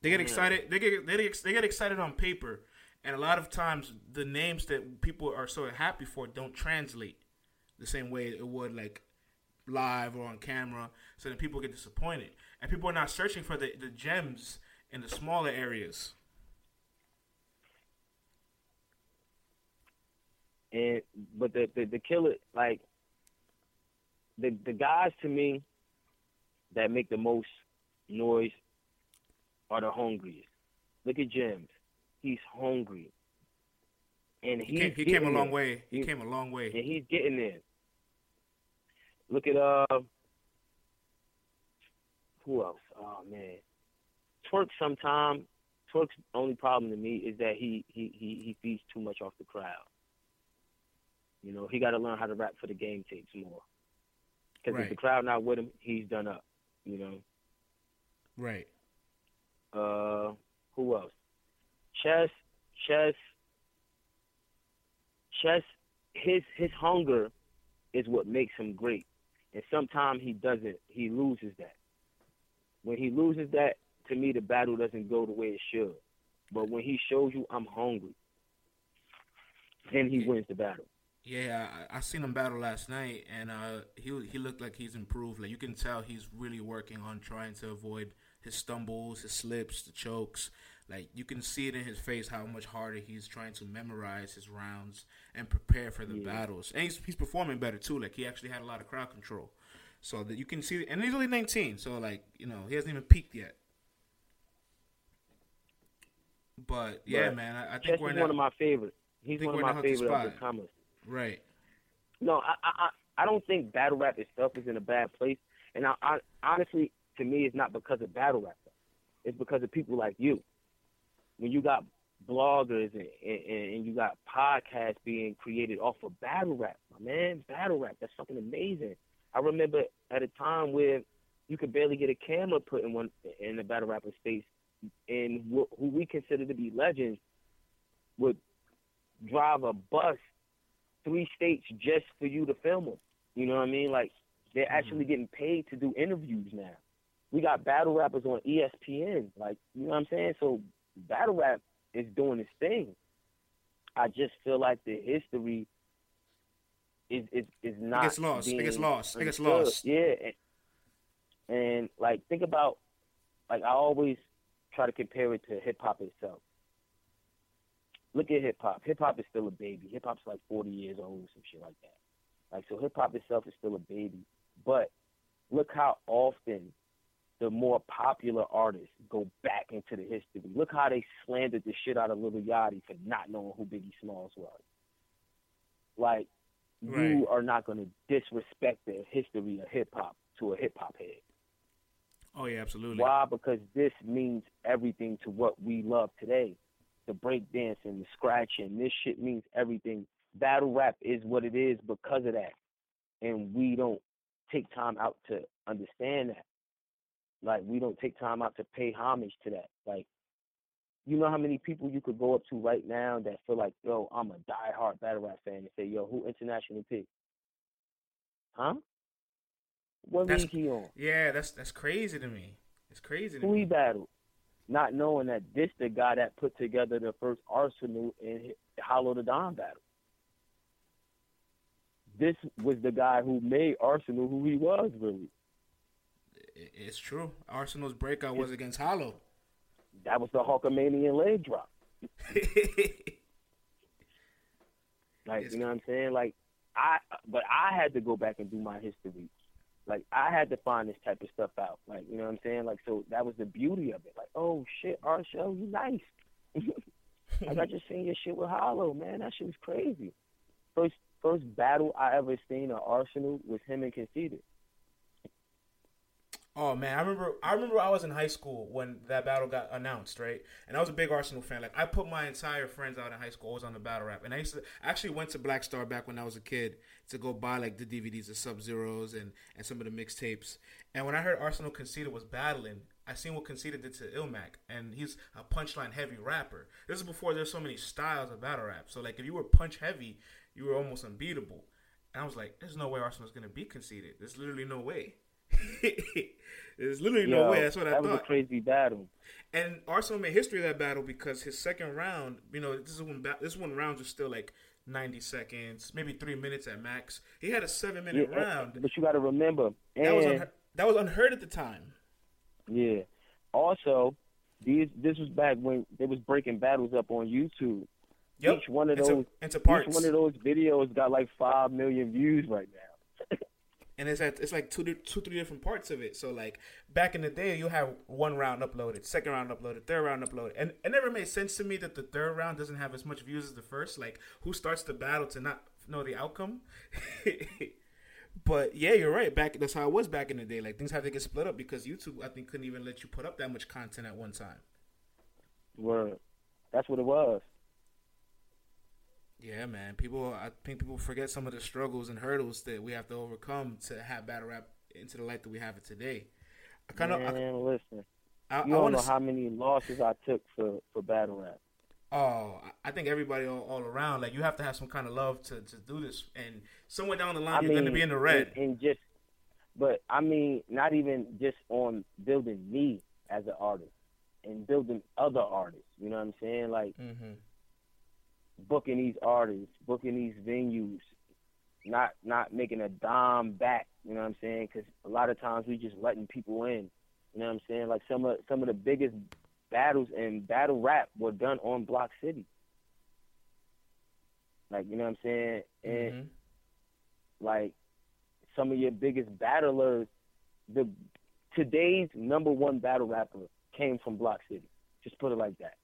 they get excited, they get they get, they get excited on paper, and a lot of times the names that people are so happy for don't translate the same way it would like live or on camera. So then people get disappointed, and people are not searching for the the gems in the smaller areas. And but the the, the killer like the the guys to me that make the most noise are the hungriest. Look at James. He's hungry. And he came, he came a long way. He, he, came a long way. And he's getting there. Look at uh who else? Oh man. Twerk. sometime Twerk's only problem to me is that he he he, he feeds too much off the crowd. You know, he got to learn how to rap for the game tapes more. Because right. if the crowd not with him, he's done up. You know. Right. Uh, who else? Chess, chess, chess. His his hunger is what makes him great, and sometimes he doesn't. He loses that. When he loses that, to me, the battle doesn't go the way it should. But when he shows you, I'm hungry, then he wins the battle. Yeah, I, I seen him battle last night, and uh, he he looked like he's improved. Like you can tell, he's really working on trying to avoid his stumbles, his slips, the chokes. Like you can see it in his face how much harder he's trying to memorize his rounds and prepare for the yeah. battles. And he's he's performing better too. Like he actually had a lot of crowd control, so that you can see. And he's only 19, so like you know he hasn't even peaked yet. But yeah, but man, I, I think we're one of my favorites. He's one of my favorite up comers. Right. No, I, I I don't think battle rap itself is in a bad place, and I, I honestly, to me, it's not because of battle rap. It's because of people like you. When you got bloggers and, and, and you got podcasts being created off of battle rap, my man, battle rap, that's fucking amazing. I remember at a time where you could barely get a camera put in one in the battle rapper space, and who we consider to be legends would drive a bus three states just for you to film them. You know what I mean? Like they're mm-hmm. actually getting paid to do interviews now. We got battle rappers on ESPN. Like you know what I'm saying? So battle rap is doing its thing. I just feel like the history is is, is not. It gets lost. It gets lost. It gets lost. Yeah, and, and like think about like I always try to compare it to hip hop itself look at hip hop. Hip hop is still a baby. Hip hop's like 40 years old, or some shit like that. Like so, hip hop itself is still a baby. But look how often the more popular artists go back into the history. Look how they slandered the shit out of Lil Yachty for not knowing who Biggie Smalls was. Like right. you are not going to disrespect the history of hip hop to a hip hop head. Oh yeah, absolutely. Why? Because this means everything to what we love today the break dancing, the scratching. This shit means everything. Battle rap is what it is because of that. And we don't take time out to understand that. Like we don't take time out to pay homage to that. Like you know how many people you could go up to right now that feel like, yo, I'm a diehard battle rap fan and say, yo, who international pick? Huh? What That's- league he on? Yeah, that's that's crazy to me. It's crazy to Who he battled? Not knowing that this the guy that put together the first Arsenal in Hollow Da Don battle. This was the guy who made Arsenal who he was really. It's true. Arsenal's breakout was against Hollow. That was the Hulkamanian leg drop. Like It's- you know what I'm saying? Like I, but I had to go back and do my history. Like I had to find this type of stuff out. Like you know what I'm saying? Like so that was the beauty of it. Like oh shit, show, you nice. like I just seen your shit with Hollow, man. That shit was crazy. First first battle I ever seen at Arsenal was him and Conceited. Oh man, I remember. I remember I was in high school when that battle got announced, right? And I was a big Arsenal fan. Like I put my entire friends out in high school always on the battle rap, and I used to I actually went to Black Star back when I was a kid to go buy like the DVDs of Sub Zeros and and some of the mixtapes. And when I heard Arsenal Conceited was battling, I seen what Conceited did to Ilmac, and he's a punchline heavy rapper. This is before there's so many styles of battle rap. So like if you were punch heavy, you were almost unbeatable. And I was like, there's no way Arsenal's gonna be Conceited. There's literally no way. There's literally no way. That's what I that was a crazy battle. And Arsenal made history of that battle because his second round, you know, this is when ba- this one rounds was still like 90 seconds, maybe three minutes at max. He had a seven minute Yeah, round. But you got to remember, That was that was unheard at the time. Yeah. Also, these this was back when they was breaking battles up on YouTube. Yep. Each one of into, those into parts, each one of those videos got like five million views right now. And it's at, it's like two two three different parts of it. So like back in the day, you have one round uploaded, second round uploaded, third round uploaded, and it never made sense to me that the third round doesn't have as much views as the first. Like who starts the battle to not know the outcome? But yeah, you're right. Back that's how it was back in the day. Like things had to get split up because YouTube, I think, couldn't even let you put up that much content at one time. Word. That's what it was. Yeah, man. People, I think people forget some of the struggles and hurdles that we have to overcome to have battle rap into the light that we have it today. I kind of, Man, listen. I, I, You don't know to. how many losses I took for for battle rap. Oh, I- I think everybody all, all around, like you have to have some kind of love to, to do this, and somewhere down the line, I you're going to be in the red. And, and just, but I mean, not even just on building me as an artist and building other artists. You know what I'm saying? Like mm-hmm. Booking these artists, booking these venues, not not making a dime back. You know what I'm saying? Because a lot of times we just letting people in. You know what I'm saying? Like some of some of the biggest battles in battle rap were done on Block City. Like you know what I'm saying? And Mhm. like some of your biggest battlers, the today's number one battle rapper came from Block City. Just put it like that.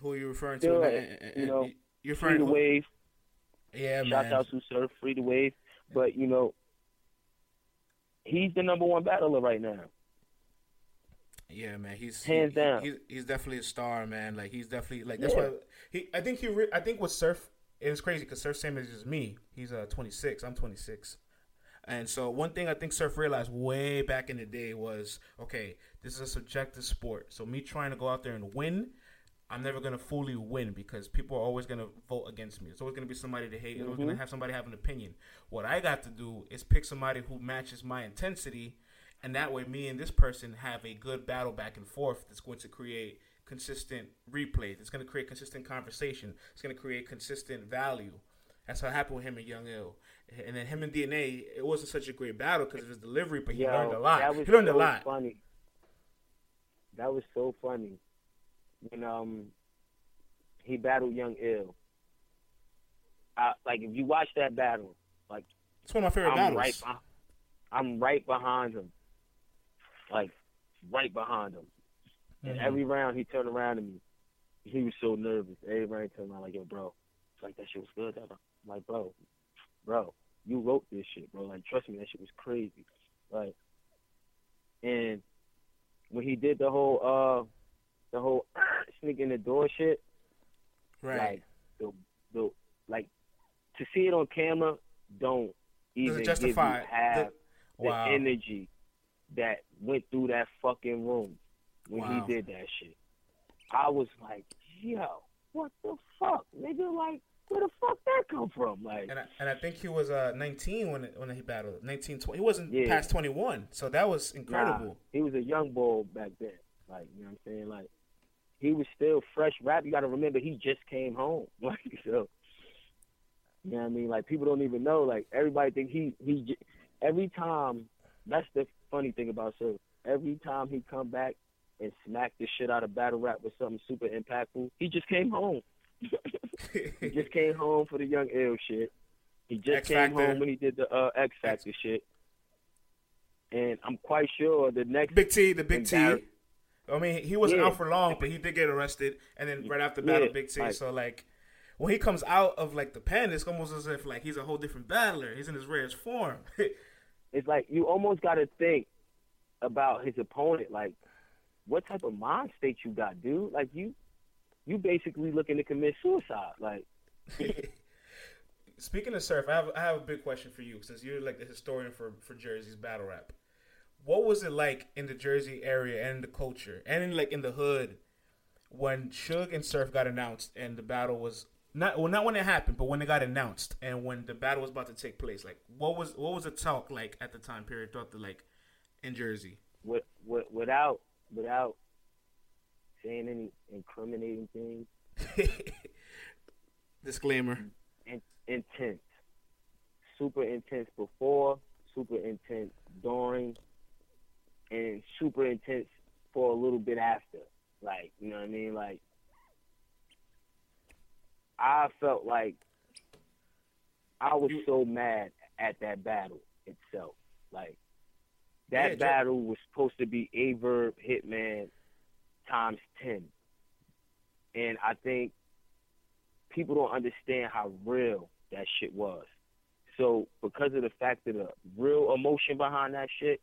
Who are you referring to? And- and- you know, you're Free referring to wave. Yeah, Shout man. out to Surf, Free to Wave. But you know, he's the number one battler right now. Yeah, man, he's Hands he- down. He's, he's definitely a star, man. Like he's definitely like that's Yeah. why he. I think he. Re- I think with Surf, it was crazy because Surf same age as me. He's uh 26. I'm 26. And so one thing I think Surf realized way back in the day was okay, this is a subjective sport. So me trying to go out there and win, I'm never gonna fully win because people are always gonna vote against me. It's always gonna be somebody to hate. It's always gonna mm-hmm. have somebody have an opinion. What I got to do is pick somebody who matches my intensity, and that way, me and this person have a good battle back and forth. That's going to create consistent replays. It's going to create consistent conversation. It's going to create consistent value. That's how it happened with him and Young Ill. And then him and DNA, it wasn't such a great battle because of his delivery, but he Yo, learned a lot. He learned so a lot. Funny. That was so funny. When um he battled Young Ill. I, like if you watch that battle, like It's one of my favorite I'm battles. right behind, I'm right behind him. Like right behind him. And Mhm. every round he turned around to me. He was so nervous. Every round he turned around like, yo, bro. It's like that shit was good. I'm like, bro, bro, you wrote this shit, bro. Like, trust me, that shit was crazy. Like, and when he did the whole uh the whole sneak in the door shit, right. like the the like to see it on camera don't even give you justify half the- the wow. energy that went through that fucking room. when Wow. he did that shit. I was like, yo, what the fuck, nigga? Like, where the fuck that come from? Like, And I, and I think he was uh 19 when when he battled 19 20. He wasn't Yeah. past 21, so that was nah, incredible. he was a young bull back then. Like, you know what I'm saying? Like, he was still fresh rap. You got to remember, he just came home. Like, so, you know what I mean? Like, people don't even know. Like, everybody think he he. Every time, that's the funny thing about Sir. Every time he come back and smack the shit out of battle rap with something super impactful, he just came home. He just came home for the Young Ill shit. He just X came Factor. home when he did the uh, X Factor shit. And I'm quite sure the next Big T, the Big T. I mean, he wasn't Yeah. out for long, but he did get arrested, and then right after battle, Yeah, Big T. like- so like, when he comes out of like the pen, it's almost as if like he's a whole different battler. He's in his rarest form. it's like you almost got to think about his opponent. Like, what type of mind state you got, dude? Like you, you basically looking to commit suicide. Like, Speaking of surf, I have I have a big question for you since you're like the historian for for Jersey's battle rap. What was it like in the Jersey area and the culture and in like in the hood when Suge and Surf got announced and the battle was not well not when it happened, but when it got announced and when the battle was about to take place? Like what was what was the talk like at the time period throughout the like in Jersey? with, with, without without saying any incriminating things, Disclaimer. in, intense, super intense before, super intense during, and super intense for a little bit after. Like, you know what I mean? Like, I felt like I was so mad at that battle itself. Like, that Joe- battle was supposed to be Aye Verb hitman times 10. And I think people don't understand how real that shit was. So because of the fact of the real emotion behind that shit,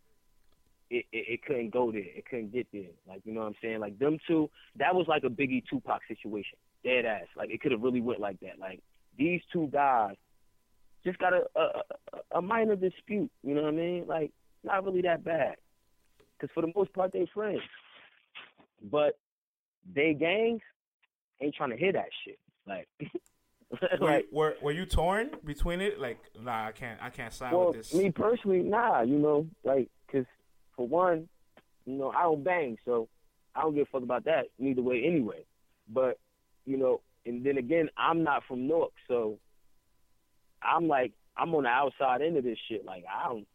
it, it, it couldn't go there. It couldn't get there. Like you know what I'm saying? Like them two, that was like a Biggie Tupac situation. Dead ass. Like it could have really went like that. Like these two guys just got a, a a- minor dispute. You know what I mean? Like not really that bad. Because for the most part, they friends. But they gangs ain't trying to hear that shit. Like, Were, like were were you torn between it? Like, nah, I can't I can't side well, with this. me personally, nah, you know, like, cause for one, you know, I don't bang, so I don't give a fuck about that neither way anyway. But, you know, and then again, I'm not from Newark, so I'm like, I'm on the outside end of this shit. Like, I don't,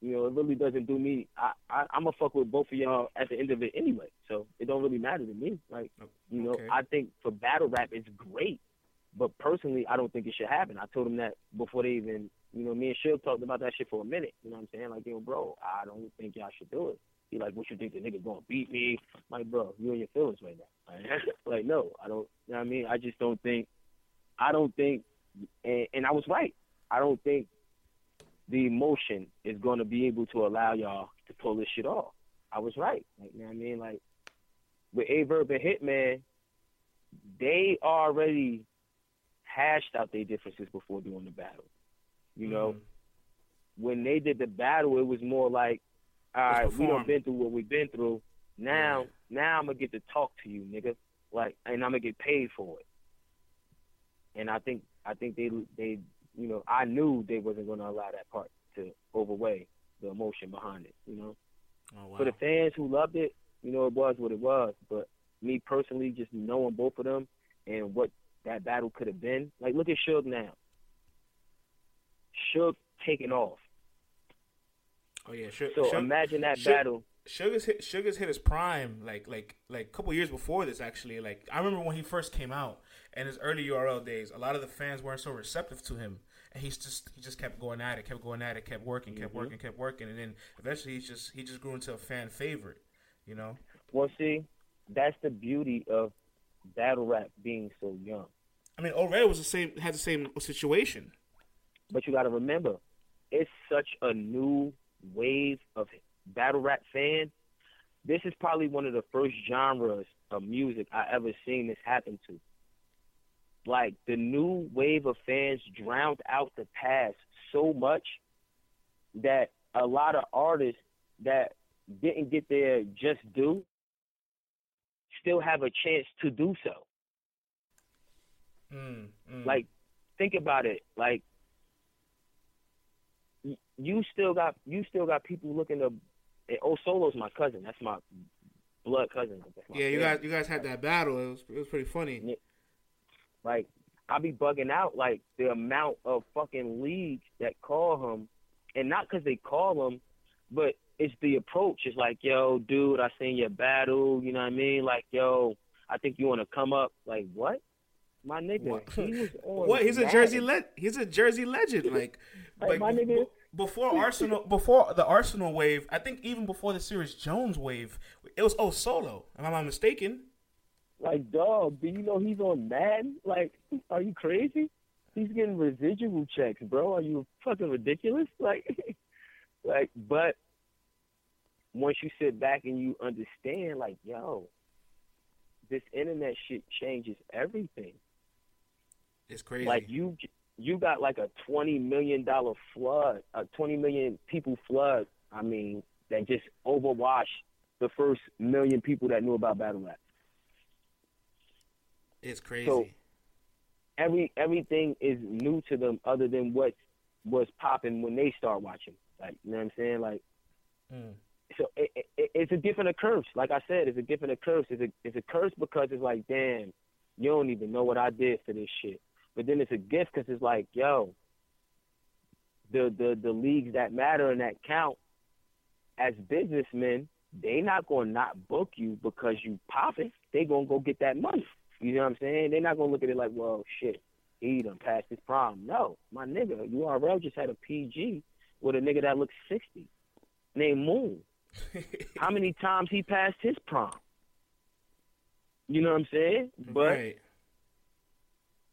you know, it really doesn't do me. I, I I'm gonna fuck with both of y'all at the end of it anyway, so it don't really matter to me. Like, you know, Okay. I think for battle rap, it's great. But personally, I don't think it should happen. I told him that before they even, you know, me and Suge talked about that shit for a minute. You know what I'm saying? Like, yo, bro, I don't think y'all should do it. He like, what you think the nigga gonna beat me? I'm like, bro, you in your feelings right now. like, no, I don't. You know what I mean? I just don't think. I don't think, and, and I was right. I don't think the emotion is to be able to allow y'all to pull this shit off. I was right. Like, you know what I mean? Like, with Aye Verb and Hitman, they already hashed out their differences before doing the battle. You know, Mhm. when they did the battle, it was more like, all right, we done been through what we've been through. Now, Yeah. now I'm gonna get to talk to you, nigga. Like, and I'm gonna get paid for it. And I think, I think they, they, you know, I knew they wasn't gonna allow that part to overweigh the emotion behind it. You know, Oh, wow. for the fans who loved it, you know, it was what it was. But me personally, just knowing both of them and what that battle could have been, like, look at Suge now. Suge taking off. oh yeah, Suge, So Suge- imagine that Suge- battle. Sugar's hit Sugar's hit his prime like like like a couple years before this actually. Like I remember when he first came out and his early URL days, a lot of the fans weren't so receptive to him. And he's just he just kept going at it, kept going at it, kept working, kept Mhm. working, kept working, and then eventually he's just he just grew into a fan favorite, you know? Well, see, that's the beauty of battle rap being so young. I mean O'Reilly was the same had the same situation. But you got to remember, it's such a new wave of battle rap fans. This is probably one of the first genres of music I ever seen this happen to. Like the new wave of fans drowned out the past so much that a lot of artists that didn't get their just due still have a chance to do so. Mm, mm. Like, think about it. Like, y- you still got you still got people looking to. And oh, Solo's my cousin. That's my blood cousin. My yeah, you guys, you guys had that battle. It was, it was pretty funny. Like, I be bugging out like the amount of fucking leagues that call him, and not because they call him, but it's the approach. It's like, yo, dude, I seen your battle. You know what I mean? Like, yo, I think you want to come up. Like, what? My nigga, What? he was on. What? He's a Jersey le- He's a Jersey legend. Like, Like, my nigga- be- before Arsenal, before the Arsenal wave, I think even before the Serius Jones wave, it was oh solo. Am I not mistaken? Like, dog, do you know he's on Madden? Like, are you crazy? He's getting residual checks, bro. Are you fucking ridiculous? Like, like, but once you sit back and you understand, like, yo, this internet shit changes everything. It's crazy. Like, you, you got like a twenty million dollar flood, a twenty million people flood. I mean, that just overwashed the first million people that knew about battle rap. it's crazy. So- every everything is new to them other than what was popping when they start watching. Like you know what I'm saying? Like Mm. so it, it, it's a different occurrence. Like I said, it's a different occurrence. It's a it's a curse because it's like, damn, you don't even know what I did for this shit. But then it's a gift because it's like, yo, the the the leagues that matter and that count as businessmen, they not gonna not book you because you popping. They gonna go get that money. You know what I'm saying? They're not gonna look at it like, well, shit, he done passed his prime. No, my nigga, URL just had a PG with a nigga that looks 60 named Moon. How many times he passed his prime? You know what I'm saying? But right.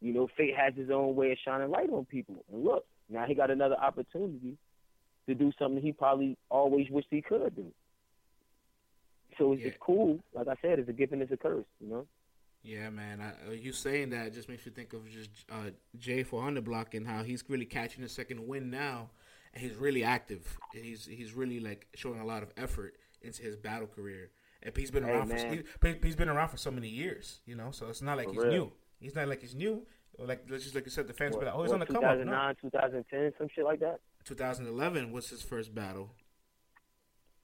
You know, fate has his own way of shining light on people. And look, now he got another opportunity to do something he probably always wished he could do. So it's, Yeah. it's cool. Like I said, it's a gift and it's a curse. You know. Yeah, man. I, uh, you saying that just makes me think of just uh, Jay 400 block and how he's really catching a second win now, and he's really active. And he's he's really like showing a lot of effort into his battle career. And he's been Hey, around for man. he, he's been around for so many years, you know. So it's not like For he's real. new. He's not like he's new. Or like just like you said, the fans What, like, "Oh, he's on the come up." No. 2009, 2010, some shit like that. 2011 was his first battle.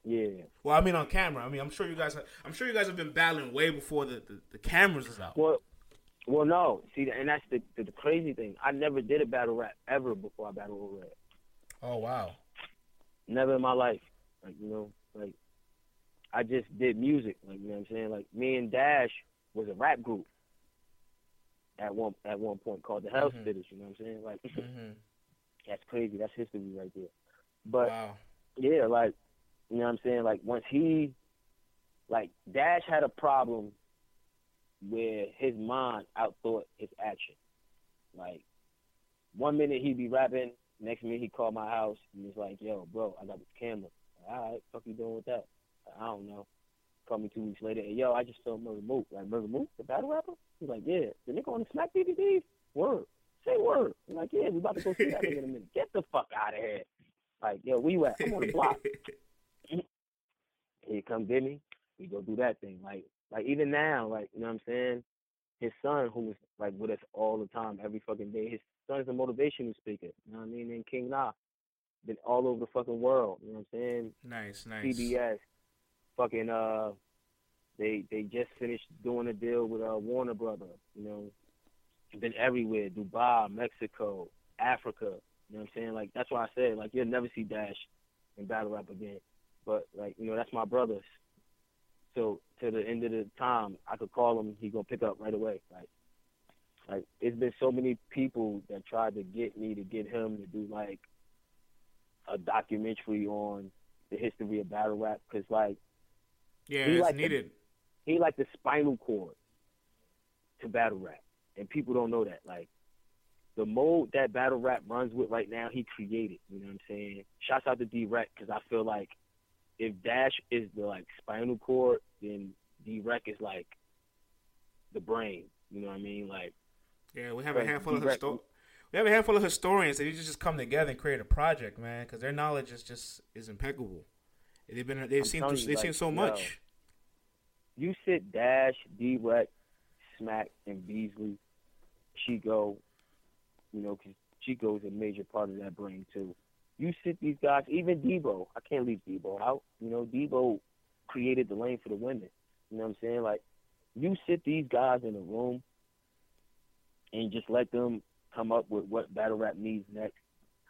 Yeah. Well, I mean on camera. I mean, I'm sure you guys. I'm sure you guys have been battling way before the the, the cameras is out. Well, well, no. See, and that's the, the the crazy thing. I never did a battle rap ever before I battled Red. Oh wow. Never in my life. Like you know, like I just did music. Like you know what I'm saying. Like me and Dash was a rap group at one at one point called the Mhm. Spitters. You know what I'm saying? Like hmm that's crazy. That's history right there. But Wow. yeah, like you know what I'm saying. Like once he, like Dash had a problem where his mind outthought his action. Like one minute he'd be rapping, next minute he'd call my house and he's like, "Yo, bro, I got this camera. All right, fuck you doing with that? I don't know. Call me two weeks later. and yo, I just saw Murda Mook. Like Murda Mook, the battle rapper. He's like, yeah, the nigga on the Smack DVD. Word. Say word. I'm like, yeah, we about to go see that nigga in a minute. Get the fuck out of here. Like, yo, where you at? I'm on the block. Here come Demi. We go do that thing. Like, like even now, like you know what I'm saying. His son, who was like with us all the time, every fucking day. His son is a motivational speaker. You know what I mean? And King Na, been all over the fucking world. You know what I'm saying? nice, nice. CBS, fucking uh, they they just finished doing a deal with uh Warner Brother. You know, been everywhere: Dubai, Mexico, Africa. You know what I'm saying? Like that's why I said like you'll never see Dash in battle rap again. But like you know that's my brothers. So to the end of the time, I could call him. He gonna pick up right away. Like, like it's been so many people that tried to get me to get him to do like a documentary on the history of battle rap because like Yeah, He it's like the- needed. he like the spinal cord to battle rap, and people don't know that. Like the mode that battle rap runs with right now, he created. You know what I'm saying? Shouts out to D Rec because I feel like if Dash is the like spinal cord, then D Rec is like the brain. You know what I mean? Like Yeah, we have a Like, handful of direct- histo- we have a handful of historians that to just come together and create a project, man, because their knowledge is just is impeccable. They've been they've I'm seen through, you, they've like, seen so yo, much. you sit Dash, D Rex, Smack, and Beasley, Chico, you know, because Chico is a major part of that brain too. You sit these guys, even Debo. I can't leave Debo out. You know, Debo created the lane for the women. You know what I'm saying? Like, you sit these guys in a room and just let them come up with what battle rap needs next.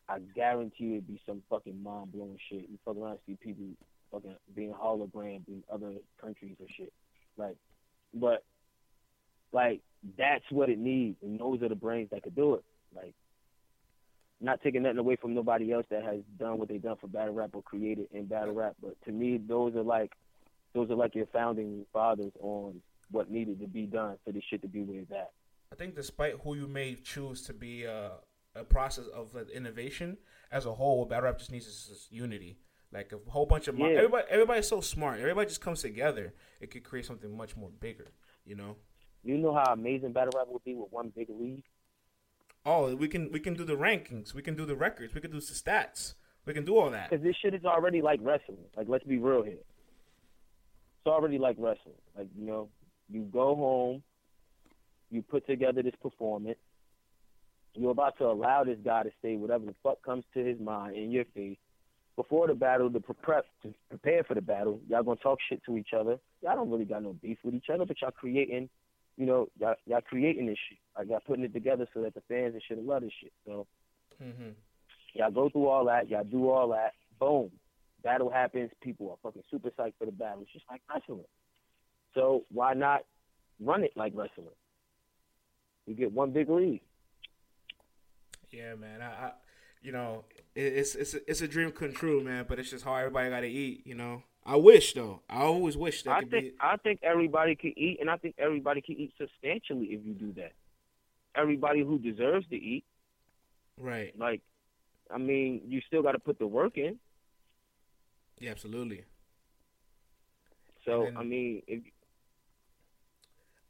I guarantee you it'd be some fucking mind blowing shit. You fucking around see people fucking being holograms in other countries or shit. Like, but like that's what it needs, and those are the brains that could do it. Like, not taking nothing away from nobody else that has done what they've done for battle rap or created in battle rap, but to me, those are like those are like your founding fathers on what needed to be done for this shit to be where it's at. I think despite who you may choose to be uh, a process of uh, innovation, as a whole, battle rap just needs this unity. Like a whole bunch of yeah. everybody. Everybody's so smart. Everybody just comes together. It could create something much more bigger. You know. You know how amazing battle rap would be with one big league. Oh, we can we can do the rankings. We can do the records. We can do the stats. We can do all that. Because this shit is already like wrestling. Like let's be real here. It's already like wrestling. Like you know, you go home, you put together this performance. You're about to allow this guy to say whatever the fuck comes to his mind in your face. Before the battle, to prep to prepare for the battle, y'all gonna talk shit to each other. Y'all don't really got no beef with each other, but y'all creating, you know, y'all, y'all creating this shit. Like y'all putting it together so that the fans and shit love this shit. So mm-hmm. y'all go through all that, y'all do all that, boom, battle happens. People are fucking super psyched for the battle. It's just like wrestling. So why not run it like wrestling? You get one big lead. Yeah, man. I, I you know, it, it's it's a, it's a dream come true, man. But it's just how everybody got to eat. You know, I wish though. I always wish that. I think be... I think everybody can eat, and I think everybody can eat substantially if you do that. Everybody who deserves to eat. Right. Like, I mean, you still got to put the work in. Yeah, absolutely. So then, I mean, if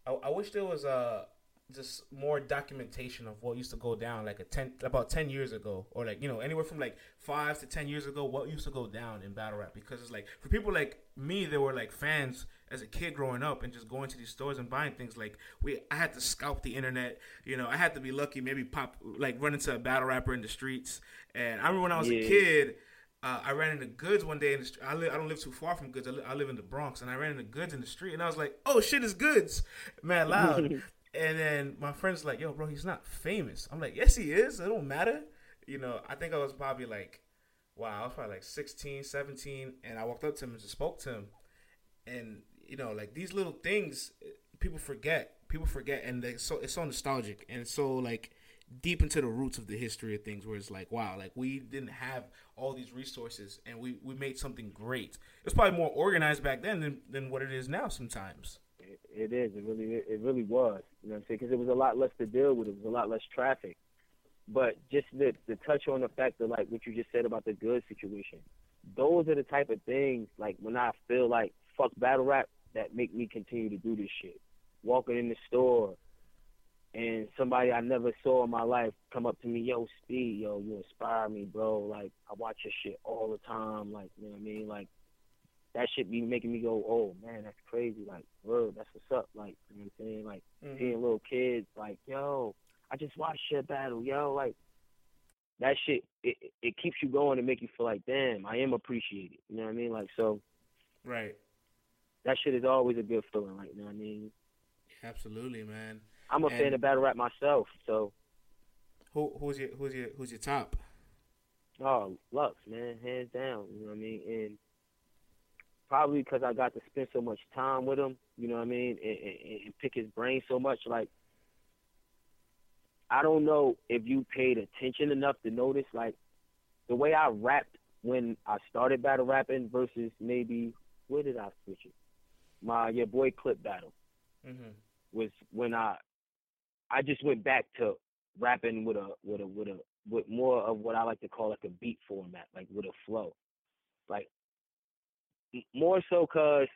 I, I wish there was a just more documentation of what used to go down like a 10 about 10 years ago or like you know anywhere from like 5 to 10 years ago what used to go down in battle rap because it's like for people like me they were like fans as a kid growing up and just going to these stores and buying things like we I had to scalp the internet you know I had to be lucky maybe pop like run into a battle rapper in the streets and I remember when I was yeah. a kid uh, I ran into Goods one day in the street. I, I don't live too far from Goods. I, li- I, live in the Bronx, and I ran into Goods in the street, and I was like, "Oh shit, it's Goods!" Man, loud. And then my friend's like, "Yo, bro, he's not famous." I'm like, "Yes, he is. It don't matter." You know, I think I was probably like, wow, I was probably like 16, 17, and I walked up to him and just spoke to him. And you know, like these little things, people forget. People forget, and they, so it's so nostalgic and so like deep into the roots of the history of things where it's like wow like we didn't have all these resources and we, we made something great it's probably more organized back then than, than what it is now sometimes it is. It really, it really was. You know what I'm saying? Because it was a lot less to deal with. It was a lot less traffic. But just the the touch on the fact of like what you just said about the good situation, those are the type of things like when I feel like fuck battle rap that make me continue to do this shit. Walking in the store and somebody I never saw in my life come up to me, yo, Speed, yo, you inspire me, bro. Like I watch your shit all the time. Like you know what I mean? Like that should be making me go, oh man, that's crazy. Like, bro, that's what's up. Like, you know what I'm saying? Like, mm-hmm. seeing little kids, like, yo, I just watched your battle, yo, like, that shit, it, it keeps you going and make you feel like, damn, I am appreciated. You know what I mean? Like, so, right. That shit is always a good feeling. Like, you know what I mean? Absolutely, man. I'm a and fan of battle rap myself, so. Who who's your who's your who's your top? Oh, Lux, man, hands down. You know what I mean? And probably because I got to spend so much time with him, you know what I mean, and, and, and pick his brain so much. Like, I don't know if you paid attention enough to notice, like, the way I rapped when I started battle rapping versus maybe where did I switch it? My your boy clip battle mm-hmm. was when I I just went back to rapping with a with a with a with more of what I like to call like a beat format, like with a flow. Like more so cause,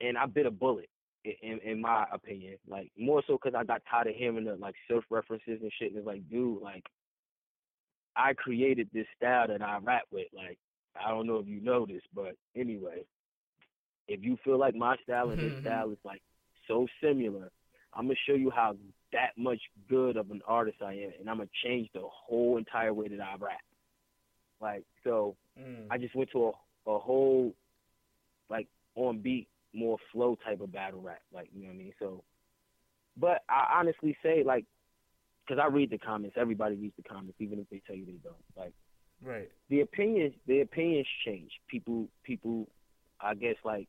and I bit a bullet in in my opinion. Like more so cause I got tired of hearing the like self references and shit. And it's like, dude, like I created this style that I rap with. Like I don't know if you know this, but anyway, if you feel like my style and his Mhm. style is like so similar, I'm gonna show you how that much good of an artist I am, and I'm gonna change the whole entire way that I rap. Like so, Mm. I just went to a a whole like on beat, more flow type of battle rap. Like you know what I mean. So, but I honestly say like, because I read the comments, everybody reads the comments, even if they tell you they don't. Like Right. the opinions, the opinions change. People, people, I guess like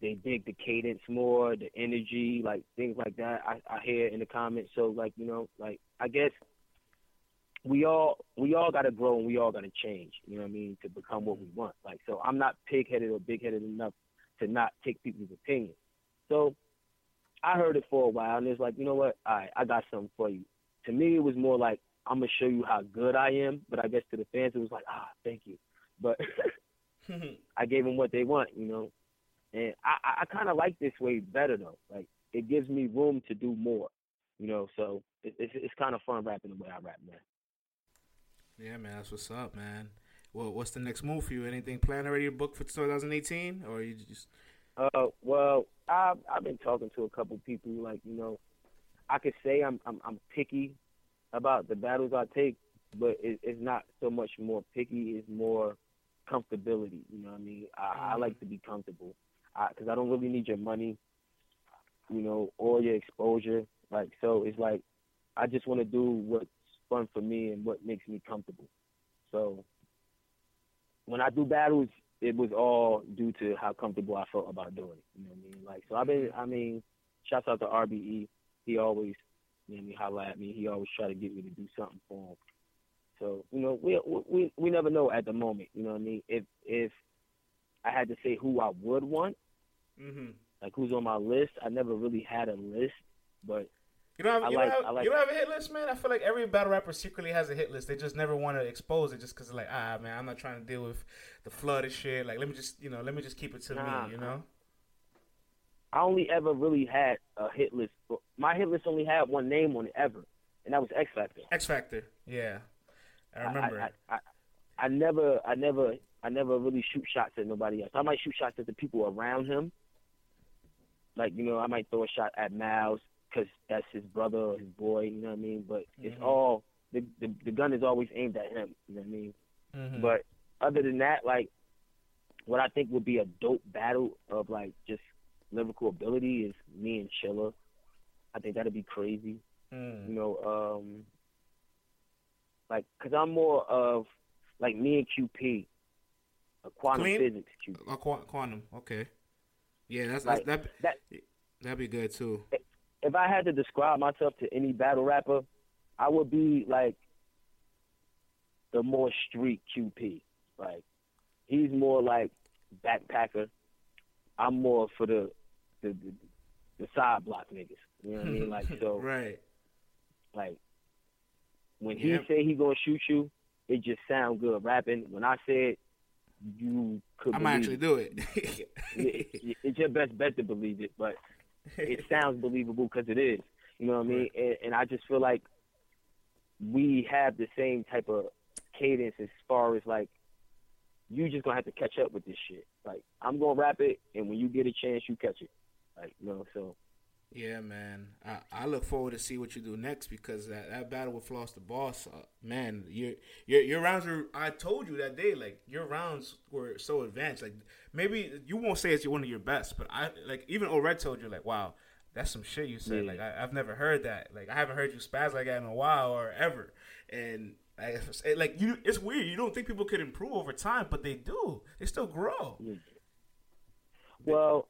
they dig the cadence more, the energy, like things like that. I, I hear in the comments. So like you know, like I guess we all we all got to grow and we all got to change. You know what I mean to become what we want. Like so, I'm not pig headed or big headed enough to not take people's opinions. So I heard it for a while, and it's like you know what? All right, I got something for you. To me, it was more like I'm gonna show you how good I am. But I guess to the fans, it was like ah, thank you. But I gave them what they want, you know. And I, I, kind of like this way better though. Like it gives me room to do more, you know. So it, it's it's kind of fun rapping the way I rap, man. Yeah, man. That's what's up, man. Well, what's the next move for you? Anything planned already? Book for 2018, or you just? Uh, well, I've I've been talking to a couple people. Like you know, I could say I'm I'm I'm picky about the battles I take, but it, it's not so much more picky. It's more comfortability. You know what I mean? I, I Mhm. like to be comfortable because I, don't really need your money, you know, or your exposure. Like so, it's like I just want to do what's fun for me and what makes me comfortable. So when I do battles, it was all due to how comfortable I felt about doing it. You know what I mean? Like, so I've been, I mean, shouts out to RBE. He always, you know what I mean, holla at me. He always try to get me to do something for him. So, you know, we we we never know at the moment. You know what I mean? If if I had to say who I would want, Mm-hmm. like who's on my list, I never really had a list, but You don't have, you, like- don't have, like- you don't have a hit list, man. I feel like every battle rapper secretly has a hit list. They just never want to expose it, just because like, ah, man, I'm not trying to deal with the flood of shit. Like, let me just, you know, let me just keep it to Nah. me, you know. I only ever really had a hit list. My hit list only had one name on it ever, and that was X Factor. X Factor, yeah, I remember. I, I, I, I never, I never, I never really shoot shots at nobody else. I might shoot shots at the people around him. Like you know, I might throw a shot at Miles because that's his brother or his boy. You know what I mean? But it's Mhm. all the, the the gun is always aimed at him. You know what I mean? Mhm. But other than that, like what I think would be a dope battle of like just lyrical ability is me and Chilla. I think that'd be crazy. Mm. You know, um, like because I'm more of like me and QP, a quantum Clean? physics QP. Uh, Qu- quantum, okay. Yeah, that's, Like, that's that. that- That'd be good too. If I had to describe myself to any battle rapper, I would be like the more street QP. Like he's more like backpacker. I'm more for the the the, the side block niggas. You know what I mean? Like so. right. Like when he Yeah. say he gonna shoot you, it just sound good rapping. When I said you could I believe might actually do it. it, it- it's your best bet to believe it, but it sounds believable because it is. You know what I mean? And, and I just feel like we have the same type of cadence as far as like you just gonna have to catch up with this shit. Like I'm gonna rap it, and when you get a chance, you catch it. Like you know, so Yeah, man. I, I look forward to see what you do next because that, that battle with Floss the Boss, uh, man, your your your rounds were. I told you that day, like your rounds were so advanced. Like maybe you won't say it's one of your best, but I like even O-Red told you like, wow, that's some shit you said. Yeah. Like I, I've never heard that. Like I haven't heard you spaz like that in a while or ever. And I, like you, it's weird. You don't think people could improve over time, but they do. They still grow. Yeah. Well,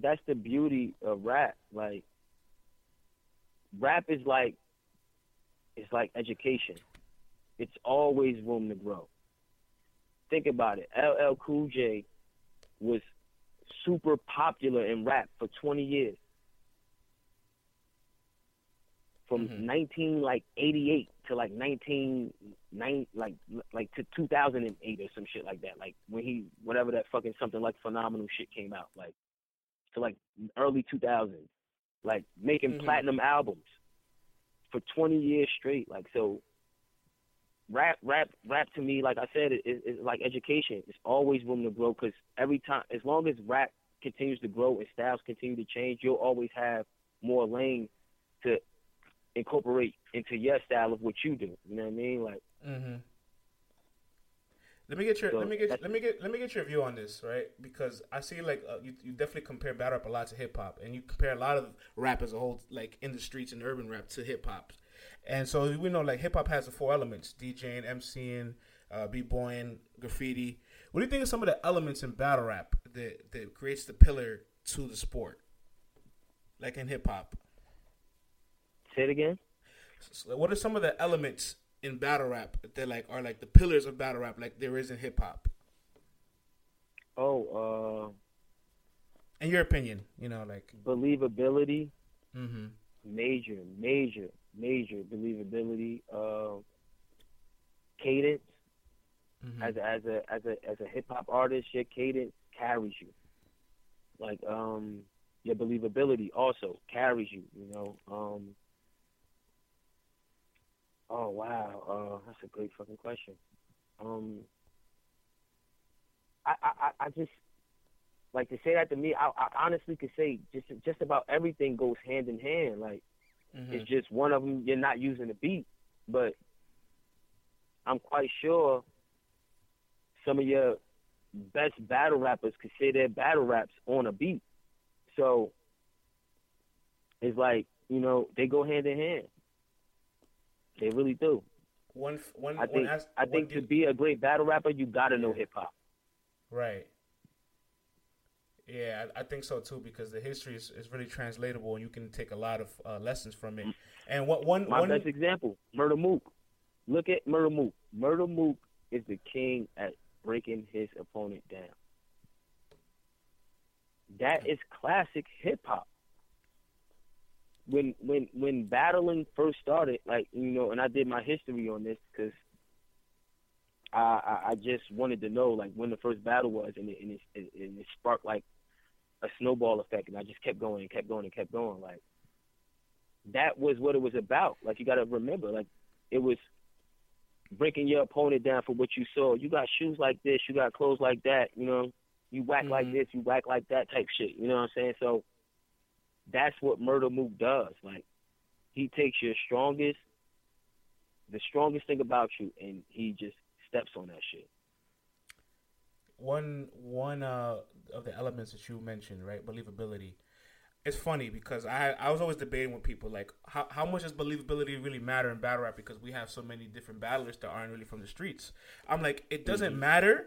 that's the beauty of rap. Like rap is like it's like education. It's always room to grow. Think about it. LL Cool J was super popular in rap for 20 years. From Mhm. 19 like 88 to like 19 nine like like to 2008 or some shit like that. Like when he whatever that fucking something like phenomenal shit came out like to like early 2000s. Like making Mhm. platinum albums for 20 years straight. Like so rap rap rap to me like I said it is it, like education. It's always room to grow cuz every time as long as rap continues to grow and styles continue to change, you'll always have more lanes to incorporate into your style of what you do. You know what I mean? Like, mm-hmm. Let me get your So let me get let me get let me get your view on this, right? Because I see like uh, you, you definitely compare battle rap a lot to hip hop, and you compare a lot of rap as a whole, like in the streets and urban rap to hip hop. And so we know like hip hop has the four elements: DJing, MCing, uh, b-boying, graffiti. What do you think of some of the elements in battle rap that that creates the pillar to the sport, like in hip hop? say it again. So what are some of the elements in battle rap that like are like the pillars of battle rap, like there is in hip hop? Oh, In your opinion, you know, like. uh, believability, Mm-hmm. major, major, major believability. Uh, cadence. Mm-hmm. as a as a as a as a hip hop artist, your cadence carries you. Like um your believability also carries you, you know. Um Oh wow, uh that's a great fucking question. Um I I, I- just like to say that to me, I, I honestly could say just just about everything goes hand in hand. Like Mm-hmm. it's just one of them you're not using the beat, but I'm quite sure some of your best battle rappers could say their battle raps on a beat. So it's like you know they go hand in hand. They really do. One, f- one, I think one I think to be a great battle rapper, you gotta know hip hop. right. Yeah, I, I think so too because the history is, is really translatable and you can take a lot of uh, lessons from it. And what one My one best example, Murda Mook. Look at Murda Mook. Murda Mook is the king at breaking his opponent down. That is classic hip hop. When when when battling first started, like you know, and I did my history on this because I, I I just wanted to know like when the first battle was, and it and it, and it sparked like a snowball effect, and I just kept going and kept going and kept going. Like that was what it was about. Like you got to remember, like it was breaking your opponent down for what you saw. You got shoes like this, you got clothes like that. You know, you whack like Mhm. this, you whack like that type shit. You know what I'm saying? So that's what Murda Mook does. Like he takes your strongest, the strongest thing about you, and he just steps on that shit. one one uh, of the elements that you mentioned, right? Believability. It's funny because I I was always debating with people like how how much does believability really matter in battle rap because we have so many different battlers that aren't really from the streets. I'm like it doesn't matter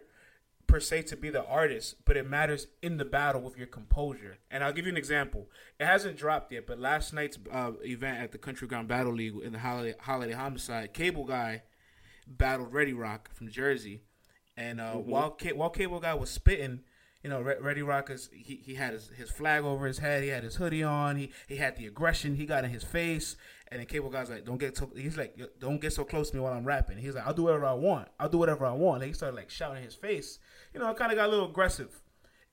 per se to be the artist, but it matters in the battle with your composure. And I'll give you an example. It hasn't dropped yet, but last night's uh, event at the Country Ground Battle League in the Holiday, Holiday Homicide, Cable Guy battled Ready Rock from Jersey, and uh, while Ca- while Cable Guy was spitting, you know, Re- Ready Rock is he, he had his, his flag over his head, he had his hoodie on, he he had the aggression, he got in his face, and then Cable Guy's like, don't get so he's like, don't get so close to me while I'm rapping. He's like, I'll do whatever I want, I'll do whatever I want. And he started like shouting in his face, you know, I kind of got a little aggressive.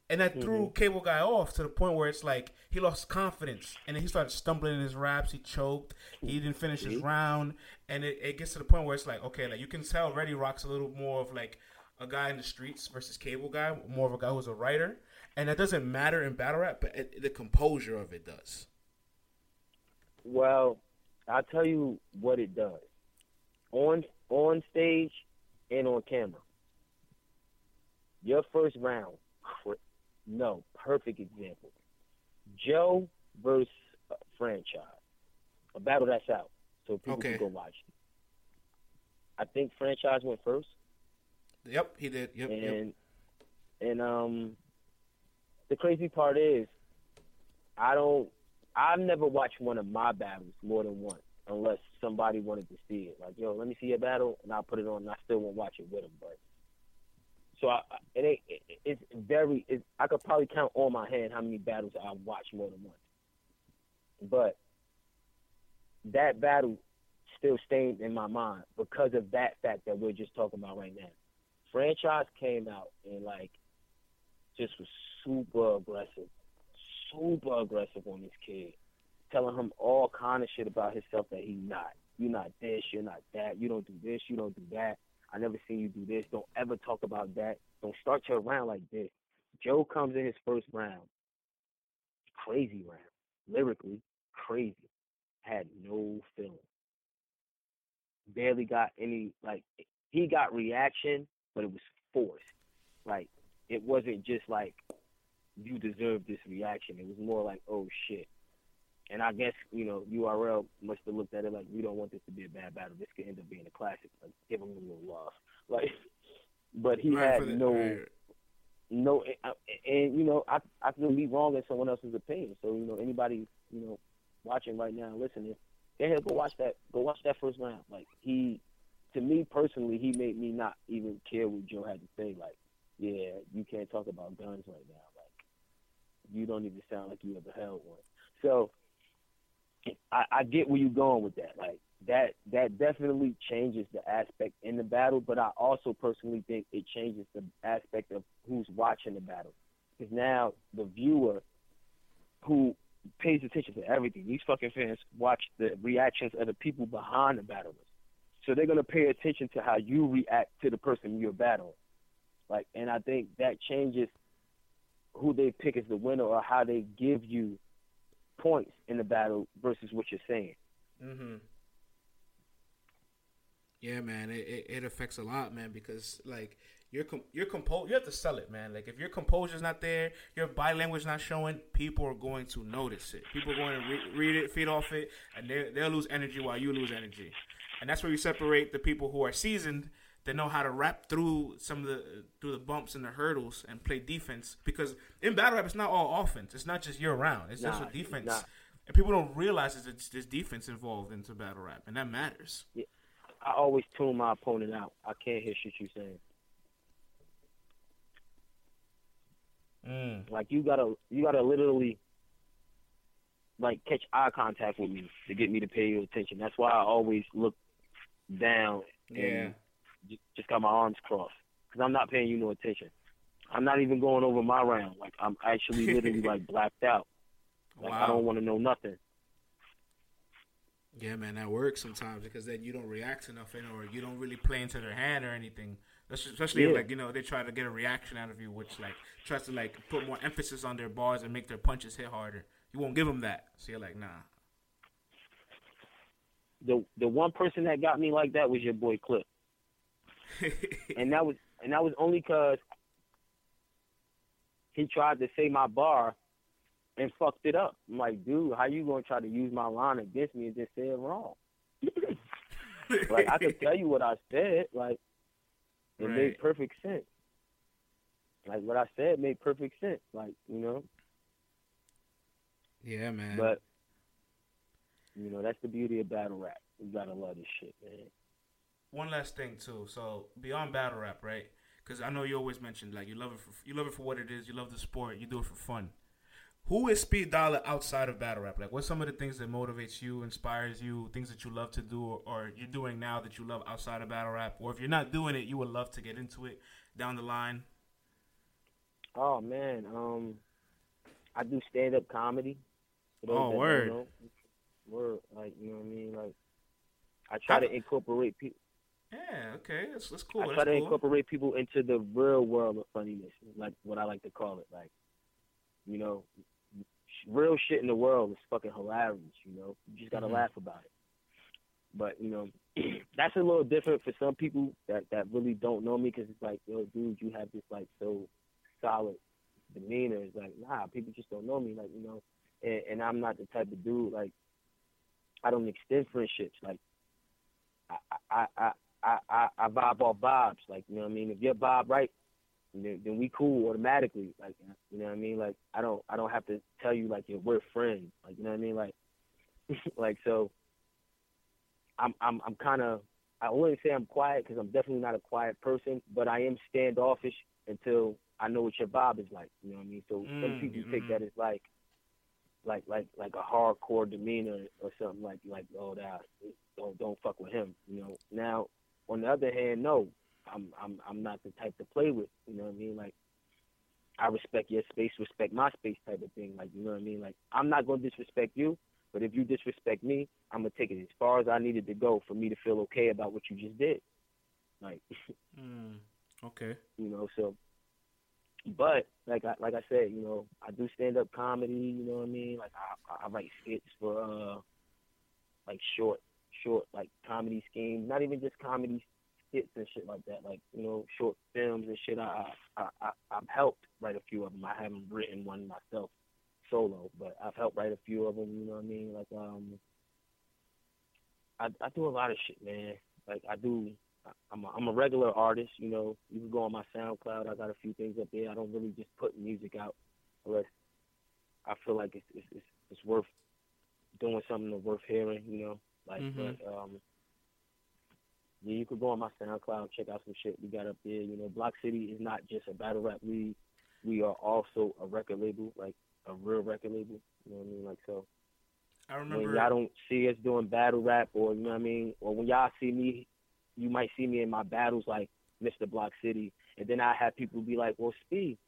And that mm-hmm. threw Cable Guy off to the point where it's like he lost confidence, and then he started stumbling in his raps. He choked. He didn't finish his mm-hmm. round, and it, it gets to the point where it's like, okay, like you can tell Ready Rock's a little more of like a guy in the streets versus Cable Guy, more of a guy who's a writer, and that doesn't matter in battle rap, but it, the composure of it does. Well, I'll tell you what it does. On on stage and on camera. Your first round, no, perfect example. Joe versus uh, franchise. A battle that's out. So people Okay. can go watch it. I think franchise went first. Yep, he did. Yep, yep. and and um the crazy part is I don't I've never watched one of my battles more than once unless somebody wanted to see it. Like, yo, let me see your battle and I'll put it on and I still won't watch it with them, but so I, I- it ain't it, it's very it, I could probably count on my hand how many battles I've watched more than once. But that battle still stays in my mind because of that fact that we're just talking about right now franchise came out and like just was super aggressive, super aggressive on this kid, telling him all kind of shit about himself that he's not. You're not this, you're not that. You don't do this, you don't do that. I never seen you do this. Don't ever talk about that. Don't start your round like this. Joe comes in his first round, crazy round, lyrically crazy, had no feeling, barely got any like he got reaction, but it was forced. Like it wasn't just like you deserve this reaction. It was more like, oh shit. And I guess you know URL must have looked at it like we don't want this to be a bad battle. This could end up being a classic. Like give him a little love. Like, but he Right, had no right. no, and, uh, and you know, I I can be wrong in someone else's opinion. So you know, anybody you know watching right now, listening, go ahead, go watch that, go watch that first round. Like he, to me personally, he made me not even care what Joe had to say. Like, yeah, you can't talk about guns right now. You don't even sound like you ever held one. So I, I get where you're going with that. Like that that definitely changes the aspect in the battle, but I also personally think it changes the aspect of who's watching the battle. Because now the viewer who pays attention to everything, these fucking fans watch the reactions of the people behind the battlers. So they're gonna pay attention to how you react to the person you're battling. Like and I think that changes who they pick as the winner or how they give you points in the battle versus what you're saying. Mm-hmm. Yeah, man, it, it, it affects a lot, man, because like your com- your compo you have to sell it, man. Like if your composure's not there, your body language not showing, people are going to notice it. People are going to re- read it, feed off it, and they they'll lose energy while you lose energy. And that's where you separate the people who are seasoned that know how to rap through some of the through the bumps and the hurdles and play defense. Because in battle rap, it's not all offense. It's not just year round. It's just Nah, a defense. nah. And people don't realize that it's there's defense involved into battle rap, and that matters. I always tune my opponent out. I can't hear shit you saying. Mm. Like you gotta you gotta literally like catch eye contact with me to get me to pay you attention. That's why I always look down Yeah. and just got my arms crossed because I'm not paying you no attention. I'm not even going over my round. Like I'm actually literally like blacked out. Like I don't want to know nothing. Yeah, man, that works sometimes because then you don't react to nothing or you don't really play into their hand or anything. That's especially if, Yeah. like you know they try to get a reaction out of you, which like tries to like put more emphasis on their bars and make their punches hit harder. You won't give them that, so you're like, nah. The the one person that got me like that was your boy Clip. And that was and that was only because he tried to say my bar and fucked it up. I'm like, dude, how you gonna try to use my line against me and just say it wrong? like I could tell you what I said, like it Right. made perfect sense. Like what I said made perfect sense. Like, you know, yeah, man. but you know, that's the beauty of battle rap. You gotta love this shit, man. One last thing too. So beyond battle rap, right? Because I know you always mentioned like you love it for you love it for what it is. You love the sport. You do it for fun. Who is Speed Dollar outside of battle rap? Like, what's some of the things that motivates you, inspires you, things that you love to do, or, or you're doing now that you love outside of battle rap, or if you're not doing it, you would love to get into it down the line. Oh man, um, I do stand up comedy. Oh, word. Word, like you know what I mean. Like I try How- to incorporate people. Yeah, okay, that's that's cool. I try That's to cool. incorporate people into the real world of funniness, like what I like to call it. Like, you know, real shit in the world is fucking hilarious. You know, you just gotta Mhm. laugh about it. But you know, that's a little different for some people that that really don't know me because it's like, yo, dude, you have this like so solid demeanor. It's like, nah, people just don't know me. Like, you know, and, and I'm not the type of dude like I don't extend friendships. Like, I I I I I, I vibe off vibes. Like, you know what I mean? If you're vibe right, then, then we cool automatically. Like, you know what I mean? Like, I don't I don't have to tell you like you're, we're friends. Like, you know what I mean? Like, like so. I'm I'm I'm kind of I wouldn't say I'm quiet because I'm definitely not a quiet person, but I am standoffish until I know what your vibe is like. You know what I mean? So some Mm, people mhm. take that as like, like like like a hardcore demeanor or something like like oh that don't don't fuck with him. You know. Now on the other hand, no, I'm I'm I'm not the type to play with. You know what I mean? Like I respect your space, respect my space type of thing. Like you know what I mean? Like I'm not gonna disrespect you, but if you disrespect me, I'm gonna take it as far as I needed to go for me to feel okay about what you just did. Like Mm, okay. you know, so but like I like I said, you know, I do stand up comedy. You know what I mean? Like I I write skits for uh like short short like comedy schemes. Not even just comedy skits and shit like that. Like you know, short films and shit. I I, I I've helped write a few of them. I haven't written one myself solo, but I've helped write a few of them. You know what I mean? Like um, I I do a lot of shit, man. Like I do. I'm a, I'm a regular artist, you know. You can go on my SoundCloud. I got a few things up there. I don't really just put music out unless I feel like it's it's it's, it's worth doing something that's worth hearing, you know. Like, Mhm. but um, yeah, you could go on my SoundCloud, check out some shit we got up there. You know, Block City is not just a battle rap league. We are also a record label, like a real record label. You know what I mean? Like so I remember when y'all don't see us doing battle rap or you know what I mean, or when y'all see me, you might see me in my battles like Mr. Block City, and then I have people be like, "Well, Speed,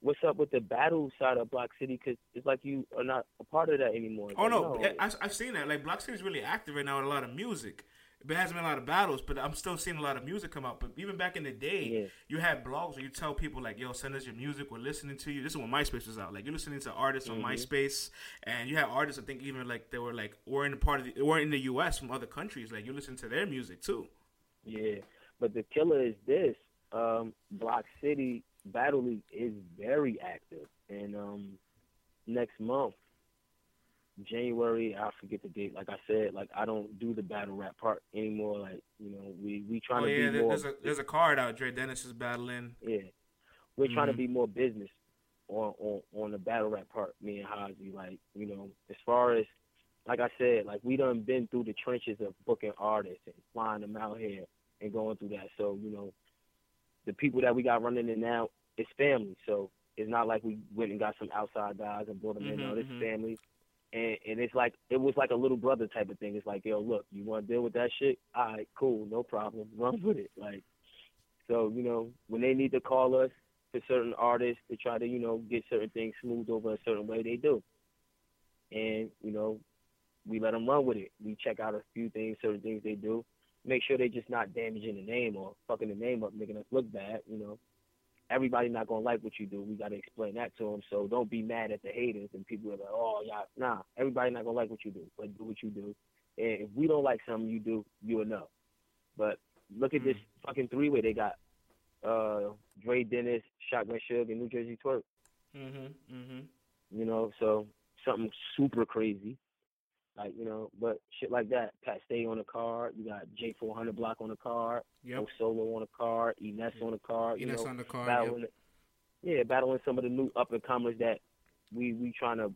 what's up with the battle side of Block City? Because it's like you are not a part of that anymore." It's Oh like, no, I, I've seen that. Like Block City's really active right now with a lot of music. There hasn't been a lot of battles, but I'm still seeing a lot of music come out. But even back in the day, Yeah. you had blogs where you tell people like, "Yo, send us your music. We're listening to you." This is when MySpace was out. Like you're listening to artists on Mhm. MySpace, and you had artists. I think even like they were like were in the part of the, were in the U.S. from other countries. Like you listen to their music too. Yeah, but the killer is this. Um, Block City Battle League is very active, and um, next month, January, I forget the date. Like I said, like I don't do the battle rap part anymore. Like you know, we we trying oh to yeah, be there- more. there's a there's a card out. Dre Dennis is battling. yeah, we're trying to be more business on on on the battle rap part. Me and Hazy, like you know, as far as like I said, like we done been through the trenches of booking artists and flying them out here and going through that. So you know, the people that we got running in now, it's family. So it's not like we went and got some outside guys and brought them in. No, this mhm. family. And, and it's like it was like a little brother type of thing. It's like, yo, look, you want to deal with that shit? All right, cool, no problem. Run with it. Like, so you know, when they need to call us for certain artists to try to, you know, get certain things smoothed over a certain way, they do. And you know, we let them run with it. We check out a few things, certain things they do, make sure they're just not damaging the name or fucking the name up, making us look bad. You know, everybody not gonna like what you do. We gotta explain that to them. So don't be mad at the haters and people are like, oh yeah, nah. Everybody not gonna like what you do, but do what you do. And if we don't like something you do, you'll know. But look at this fucking three way they got. Uh, Dre Dennis, Shotgun Suge, and New Jersey Twerk. Mhm. Mhm. You know, so something super crazy. Like, you know, but shit like that. Pat Stay on the card. You got J400 Block on the card. Yep. O Solo on the card. Ines on the card. You Ines know, on the card. Yep. battling, yeah, battling some of the new up and comers that we we trying to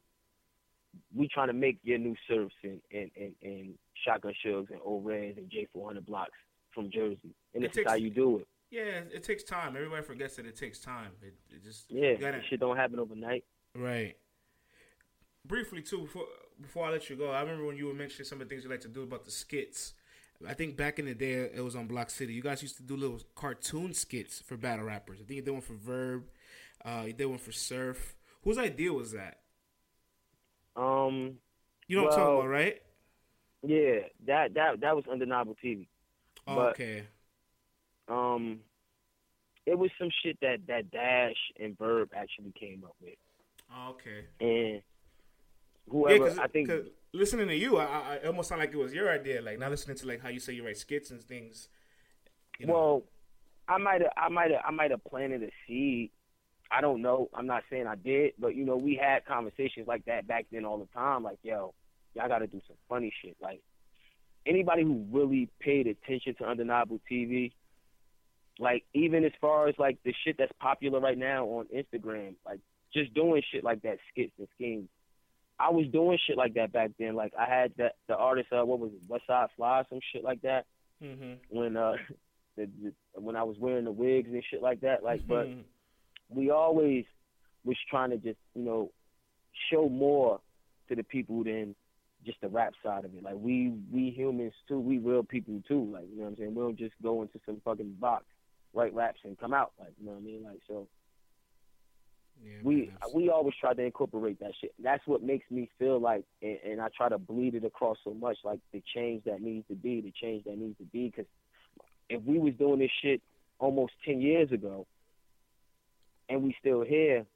we trying to make your new surfs and and and, and shotgun shugs and old reds and J four hundred blocks from Jersey, and It this is how takes- you do it. Yeah, it takes time. Everybody forgets that it takes time. It, it just Yeah, you gotta- shit don't happen overnight. Right. Briefly too, before before I let you go, I remember when you were mentioning some of the things you like to do about the skits. I think back in the day, it was on Block City. You guys used to do little cartoon skits for battle rappers. I think you did one for Verb. Uh, you did one for Surf. Whose idea was that? Um, You know what I'm talking about, right? yeah, that that that was undeniable TV. Oh, but- okay. Um, it was some shit that that Dash and Verb actually came up with, Oh, okay. and whoever because I think listening to you, I, I it almost sound like it was your idea. Like not listening to like how you say you write skits and things. You know? Well, I might have, I might have, I might have planted a seed. I don't know. I'm not saying I did, but you know, we had conversations like that back then all the time. Like, yo, y'all got to do some funny shit. Like, anybody who really paid attention to Undeniable TV, like even as far as like the shit that's popular right now on Instagram, like just doing shit like that, skits and schemes. I was doing shit like that back then. Like I had that the artist, uh, what was it, West Side Fly, some shit like that Mhm. when uh the, the, when I was wearing the wigs and shit like that. Like, but Mhm. we always was trying to just you know show more to the people than just the rap side of it. Like we we humans too, we real people too. Like you know what I'm saying. We don't just go into some fucking box, write raps and come out. Like you know what I mean. Like so yeah, we man, we always try to incorporate that shit. That's what makes me feel like, and, and I try to bleed it across so much, like the change that needs to be, the change that needs to be. Because if we was doing this shit almost ten years ago, and we still here,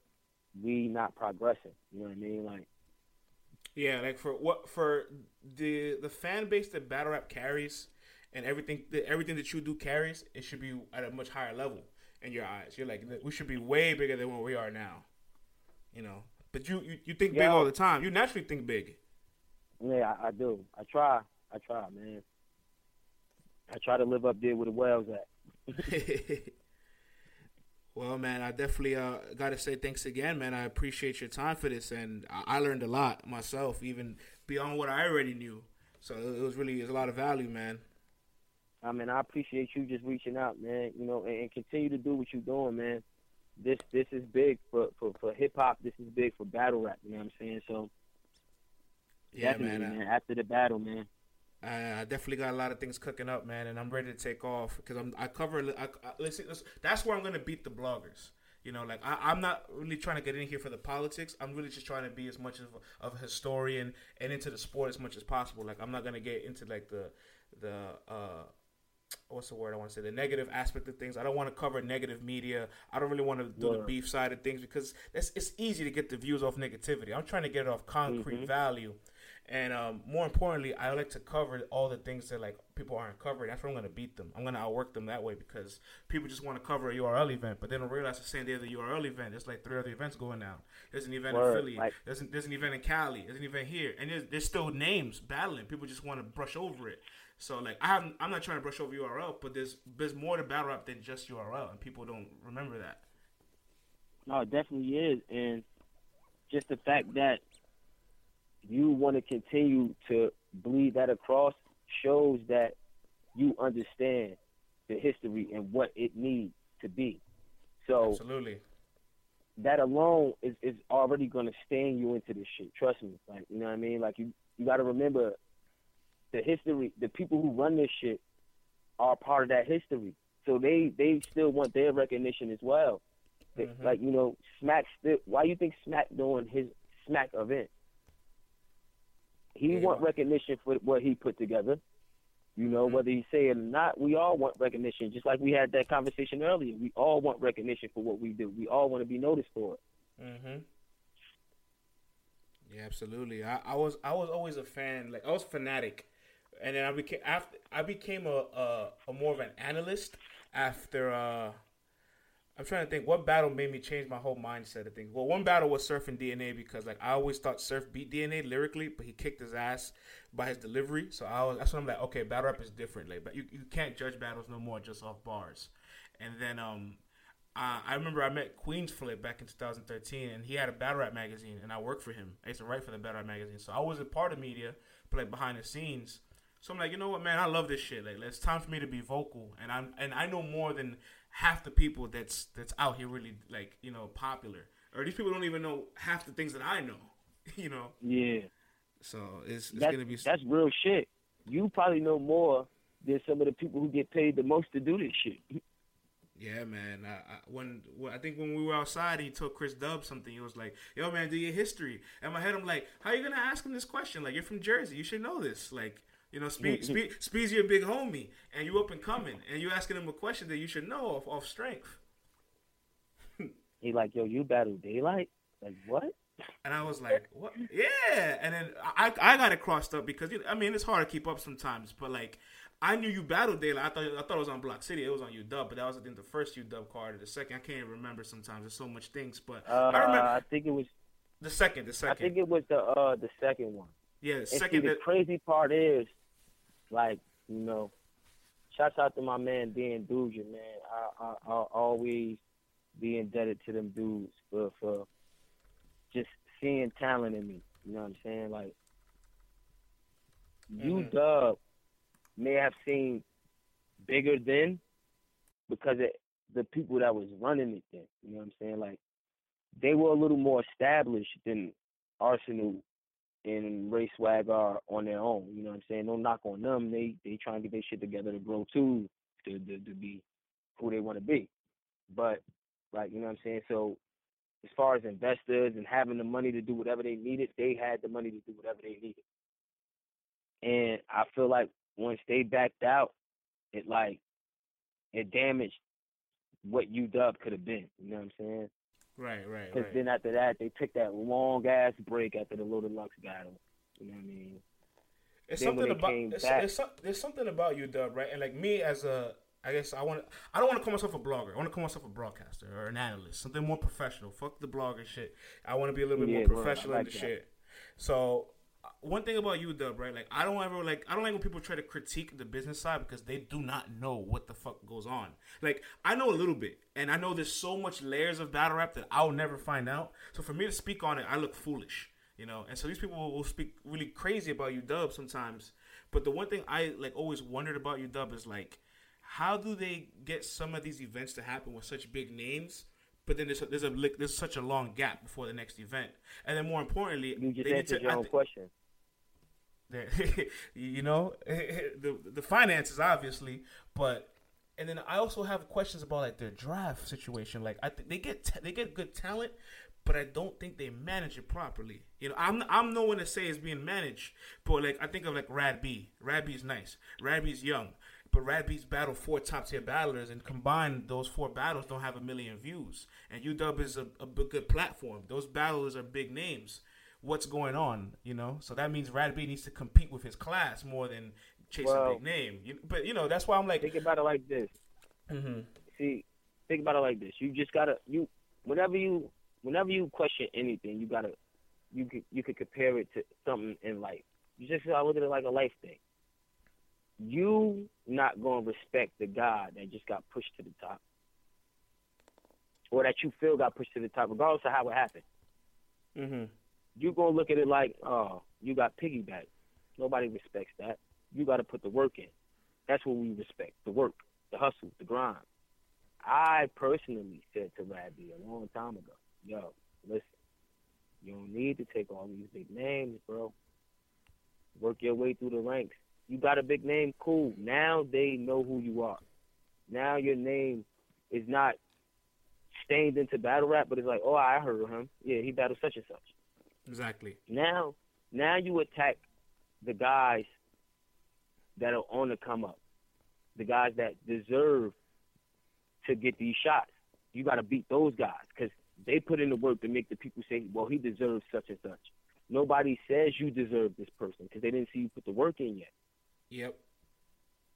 we not progressing. You know what I mean? Like Yeah, like for what for the the fan base that battle rap carries and everything that everything that you do carries, it should be at a much higher level in your eyes. You're like we should be way bigger than what we are now. You know. But you you, you think big all the time. You naturally think big. Yeah, I, I do. I try. I try, man. I try to live up there where the wells at. well, man, I definitely uh, got to say thanks again, man. I appreciate your time for this, and I, I learned a lot myself, even beyond what I already knew. So it was really it was a lot of value, man. I mean, I appreciate you just reaching out, man. You know, and, and continue to do what you're doing, man. This this is big for for, for hip hop. This is big for battle rap. You know what I'm saying? So Yeah, man. man. After the battle, man. I, I definitely got a lot of things cooking up, man, and I'm ready to take off because I'm I cover. I, I, listen, listen, that's where I'm gonna beat the bloggers. You know, like I, I'm not really trying to get in here for the politics. I'm really just trying to be as much of a, of a historian and into the sport as much as possible. Like I'm not gonna get into like the the uh, what's the word I want to say the negative aspect of things. I don't want to cover negative media. I don't really want to do the beef side of things because that's it's easy to get the views off negativity. I'm trying to get it off concrete Mhm. value. And um, more importantly, I like to cover all the things that like people aren't covering. That's where I'm gonna beat them. I'm gonna outwork them that way because people just want to cover a URL event, but they don't realize the same day of the URL event, there's like three other events going down. There's an event Word, in Philly. like- there's, an, there's an event in Cali. There's an event here, and there's, there's still names battling. People just want to brush over it. So like I haven't, I'm not trying to brush over URL, but there's there's more to battle rap than just URL, and people don't remember that. No, it definitely is, and just the fact that you want to continue to bleed that across shows that you understand the history and what it needs to be. So Absolutely. that alone is, is already going to stain you into this shit. Trust me. Like you know what I mean. Like you you got to remember the history. The people who run this shit are part of that history. So they they still want their recognition as well. Mhm. Like you know, Smack still. Why you think Smack doing his Smack event? He Yeah. want recognition for what he put together. You know, Mhm. whether he say it or not, we all want recognition. Just like we had that conversation earlier, we all want recognition for what we do. We all want to be noticed for it. Mm-hmm. Yeah, absolutely. I, I was I was always a fan. Like I was fanatic, and then I became after I became a a, a more of an analyst after. uh I'm trying to think what battle made me change my whole mindset of things. Well, one battle was Surf and DNA because like I always thought Surf beat DNA lyrically, but he kicked his ass by his delivery. So I was that's when I'm like, okay, battle rap is different. Like, but you you can't judge battles no more just off bars. And then um uh, I remember I met Queens Flip back in 2013, and he had a battle rap magazine, and I worked for him. I used to write for the battle rap magazine, so I was a part of media, but like behind the scenes. So I'm like, you know what, man, I love this shit. Like, it's time for me to be vocal, and I'm and I know more than half the people that's that's out here really like you know popular, or these people don't even know half the things that I know, you know. Yeah. So it's it's gonna be that's real shit. You probably know more than some of the people who get paid the most to do this shit. Yeah, man. I, I, when, when I think when we were outside, he told Chris Dub something. He was like, "Yo, man, do your history." In my head, I'm like, "How are you gonna ask him this question? Like, you're from Jersey, you should know this. Like, you know, Speed, Speed, Speed's your big homie, and you up and coming, and you asking him a question that you should know off, off strength." He like, yo, you battle daylight? Like what? And I was like, "What? Yeah." And then I I got it crossed up because you know, I mean it's hard to keep up sometimes, but like I knew you battled Daylight. I thought I thought it was on Block City. It was on UW, but that was I think the first UW card or the second. I can't even remember. Sometimes there's so much things, but Uh, I remember I think it was. the second. The second. I think it was the uh the second one. yeah, the And see, second. the That, crazy part is, like, you know, shouts out to my man Dan Dujan, man. I, I I'll always be indebted to them dudes for for just seeing talent in me. You know what I'm saying? Like, Mhm. dub may have seemed bigger then because of the people that was running it then. You know what I'm saying? Like, they were a little more established than Arsenal and Ray Swag are on their own. You know what I'm saying? No knock on them. They they trying to get their shit together to grow too, to to, to be who they want to be. But like you know what I'm saying? So as far as investors and having the money to do whatever they needed, they had the money to do whatever they needed. And I feel like once they backed out, it like it damaged what UW could have been. You know what I'm saying? Right, right, Because right. then after that, they took that long ass break after the Loaded Lux battle. You know what I mean? It's Then something about it's, back- it's, there's something about you, Dub, right? And like me as a, I guess I want. I don't want to call myself a blogger. I want to call myself a broadcaster or an analyst, something more professional. Fuck the blogger shit. I want to be a little bit Yeah, more professional like in the that. shit. So. One thing about you, Dub, right? Like, I don't ever like. I don't like when people try to critique the business side because they do not know what the fuck goes on. Like, I know a little bit, and I know there's so much layers of battle rap that I'll never find out. So for me to speak on it, I look foolish, you know. And so these people will, speak really crazy about you, Dub, sometimes. But the one thing I like always wondered about you, Dub, is like, how do they get some of these events to happen with such big names? But then there's a, there's a there's such a long gap before the next event, and then more importantly, You just they need answered to- your own thi- question. you know the the finances obviously but and then i also have questions about like their draft situation. Like i think they get ta- they get good talent but i don't think they manage it properly. You know i'm i'm no one to say it's being managed but like i think of like rad b. Rad b is nice. Rad b is young but Rad B's battled four top tier battlers, and combined, those four battles don't have a million views. And UW is a good platform. Those battlers are big names what's going on, you know. So that means Rad B needs to compete with his class more than chase a big name. You, but you know, that's why I'm like, Think about it like this. hmm See, think about it like this. You just gotta you whenever you whenever you question anything, you gotta you could you could compare it to something in life. You just gotta look at it like a life thing. You not gonna respect the guy that just got pushed to the top, or that you feel got pushed to the top, regardless of how it happened. hmm you gonna look at it like, oh, you got piggyback. Nobody respects that. You got to put the work in. That's what we respect: the work, the hustle, the grind. I personally said to Rad B a long time ago, yo, listen, you don't need to take all these big names, bro. Work your way through the ranks. You got a big name, cool. Now they know who you are. Now your name is not stained into battle rap, but it's like, oh, I heard of him. Yeah, he battled such and such. Exactly. Now, now you attack the guys that are on the come up, the guys that deserve to get these shots. You got to beat those guys because they put in the work to make the people say, "Well, he deserves such and such." Nobody says you deserve this person because they didn't see you put the work in yet. Yep.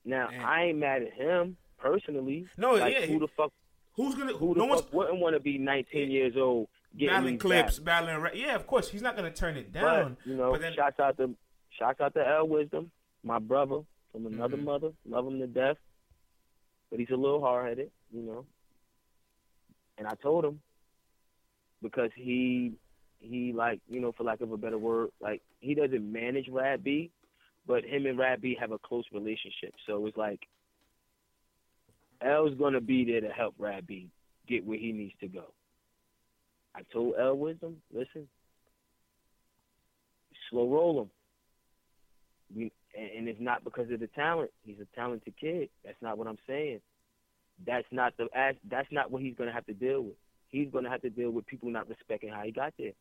Now, Man. I ain't mad at him personally. No, like, yeah. who the fuck? who's gonna? Who the no one's fuck wouldn't want to be 19 years old battling clips, battles? battling. Ra- yeah, of course, he's not gonna turn it down. But you know, but then- shouts out to shouts out to L Wisdom, my brother from another Mhm. mother. Love him to death, but he's a little hard headed, you know. And I told him because he he like you know for lack of a better word like he doesn't manage Rad B, but him and Rad B have a close relationship. So it's like L's gonna be there to help Rad B get where he needs to go. I told L Wisdom, listen, slow roll him. We, and, it's not because of the talent. He's a talented kid. That's not what I'm saying. That's not the that's not what he's gonna have to deal with. He's gonna have to deal with people not respecting how he got there.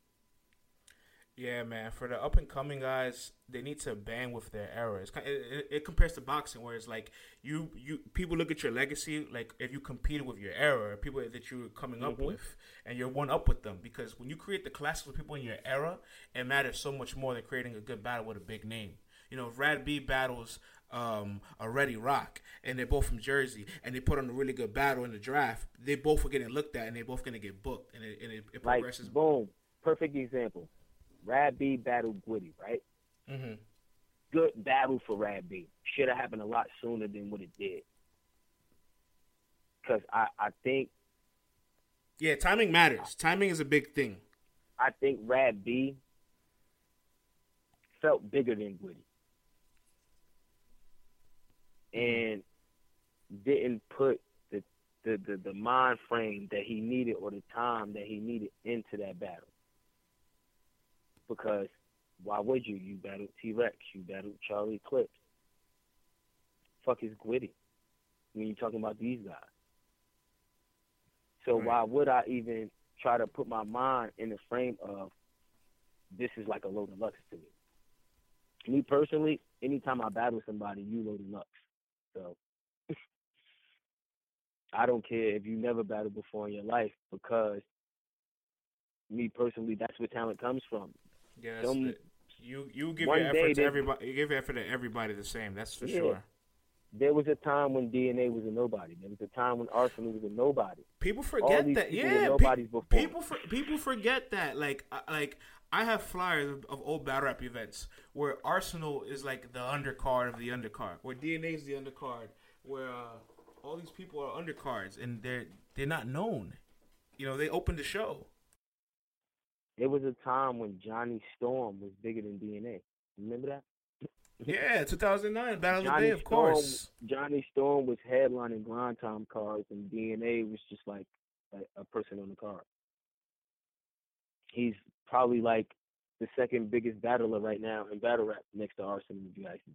Yeah, man. For the up and coming guys, they need to bang with their errors. It, it, it compares to boxing, where it's like you you people look at your legacy, like if you competed with your era, people that you were coming up Mhm. with, and you're one up with them. Because when you create the classes with people in your era, it matters so much more than creating a good battle with a big name. You know, if Rad B battles um, a Ready Rock, and they're both from Jersey, and they put on a really good battle in the draft, they both are getting looked at, and they're both going to get booked, and it, and it, it Like progresses. boom, perfect example. Rad B battled Gwitty, right? hmm Good battle for Rad B. Should have happened a lot sooner than what it did. Cause I I think Yeah, timing matters. Timing is a big thing. I think Rad B felt bigger than Gwitty. And didn't put the, the, the, the mind frame that he needed or the time that he needed into that battle. Because why would you? You battled T Rex, you battled Charlie Clips. Fuck is Gwitty when you're talking about these guys. So Right. why would I even try to put my mind in the frame of this is like a Loaded Lux to me. Me personally, anytime I battle somebody, you Loaded Lux. So I don't care if you never battled before in your life because me personally, that's where talent comes from. Some- you you give your effort to everybody. You give your effort to everybody the same. That's for Yeah. sure. There was a time when DNA was a nobody. There was a time when Arsonal was a nobody. People forget that. Yeah, pe- nobodies before. people for, people forget that. Like uh, like I have flyers of, of old battle rap events where Arsonal is like the undercard of the undercard, where DNA is the undercard, where uh, all these people are undercards and they're they're not known. You know, they opened the show. There was a time when Johnny Storm was bigger than DNA. Remember that? Yeah, 2009 Battle of the Johnny Day, of Storm, course. Johnny Storm was headlining Grind Time cards, and DNA was just like a, a person on the card. He's probably like the second biggest battler right now in battle rap, next to Arsonal. If you ask me.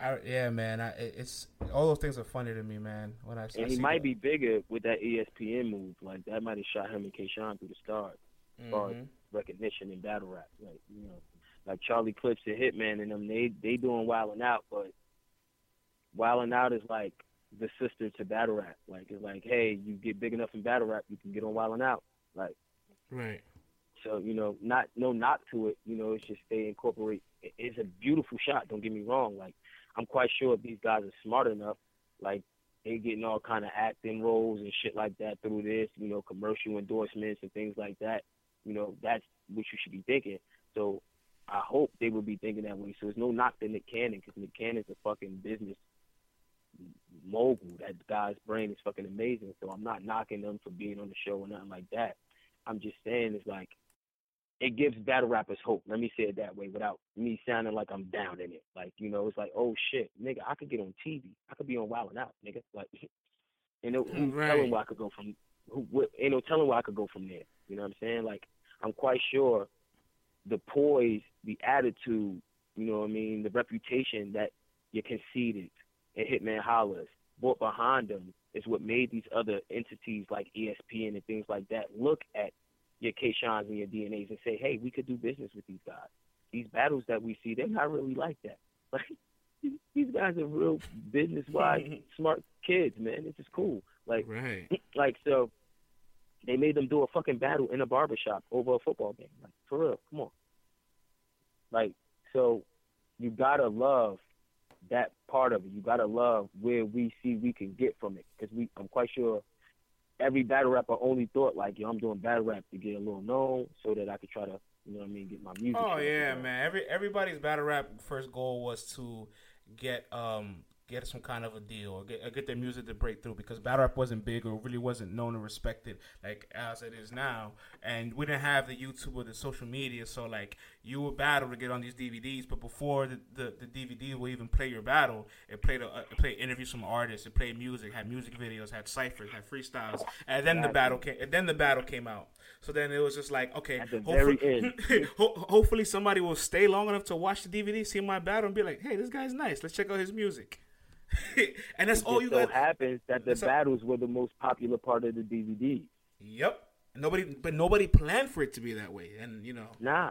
I, yeah, man. I, it's all those things are funny to me, man. When I, I And he might that. be bigger with that ESPN move. Like that might have shot him and K-Shine through the stars. far as Mhm. recognition in battle rap. Like you know, like Charlie Clips and Hitman and them, they they doing Wild 'N Out, but Wild 'N Out is like the sister to battle rap. Like it's like, hey, you get big enough in battle rap, you can get on Wild 'N Out. Like right. so, you know, not no knock to it. You know, it's just they incorporate. It's a beautiful shot. Don't get me wrong. Like I'm quite sure if these guys are smart enough, like they getting all kind of acting roles and shit like that through this. You know, commercial endorsements and things like that. You know, that's what you should be thinking. So I hope they will be thinking that way. So it's no knock to Nick Cannon because Nick Cannon's a fucking business mogul. That guy's brain is fucking amazing. So I'm not knocking them for being on the show or nothing like that. I'm just saying it's like it gives battle rappers hope. Let me say it that way without me sounding like I'm down in it. Like, you know, it's like, oh shit, nigga, I could get on TV. I could be on Wild 'N Out, nigga. Like, you know, who's Right. telling where I could go from? Who, what, ain't no telling where I could go from there. You know what I'm saying? Like, I'm quite sure the poise, the attitude, you know what I mean, the reputation that you conceded and Hitman Holla's brought behind them is what made these other entities like ESPN and things like that look at your K-Shines and your DNAs and say, hey, we could do business with these guys. These battles that we see, they're not really like that. Like, these guys are real business-wise smart kids, man. This is cool. Like, Right. like so they made them do a fucking battle in a barbershop over a football game. Like for real, come on. Like so you gotta love that part of it. You gotta love where we see we can get from it because we I'm quite sure every battle rapper only thought like yo I'm doing battle rap to get a little known so that I could try to you know what I mean get my music. Oh track, yeah, you know? man. Every everybody's battle rap first goal was to get um get some kind of a deal or get, or get their music to break through because battle rap wasn't big or really wasn't known and respected like as it is now. And we didn't have the YouTube or the social media, so like you would battle to get on these DVDs. But before the the, the DVD will even play your battle, it played a, it played interviews from artists, it played music, had music videos, had ciphers, had freestyles, and then the battle came. And then the battle came out. So then it was just like okay, hopefully- Ho- hopefully somebody will stay long enough to watch the DVD, see my battle, and be like, "Hey, this guy's nice. Let's check out his music." and that's It all you so got. happens that the That's battles were the most popular part of the DVD. Yep. Nobody, but nobody planned for it to be that way, and you know. Nah.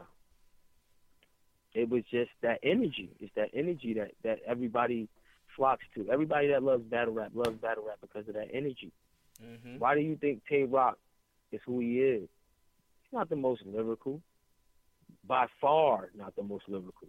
It was just that energy. It's that energy that, that everybody flocks to. Everybody that loves battle rap loves battle rap because of that energy. hmm Why do you think Tay Rock is who he is? He's not the most lyrical. By far not the most lyrical.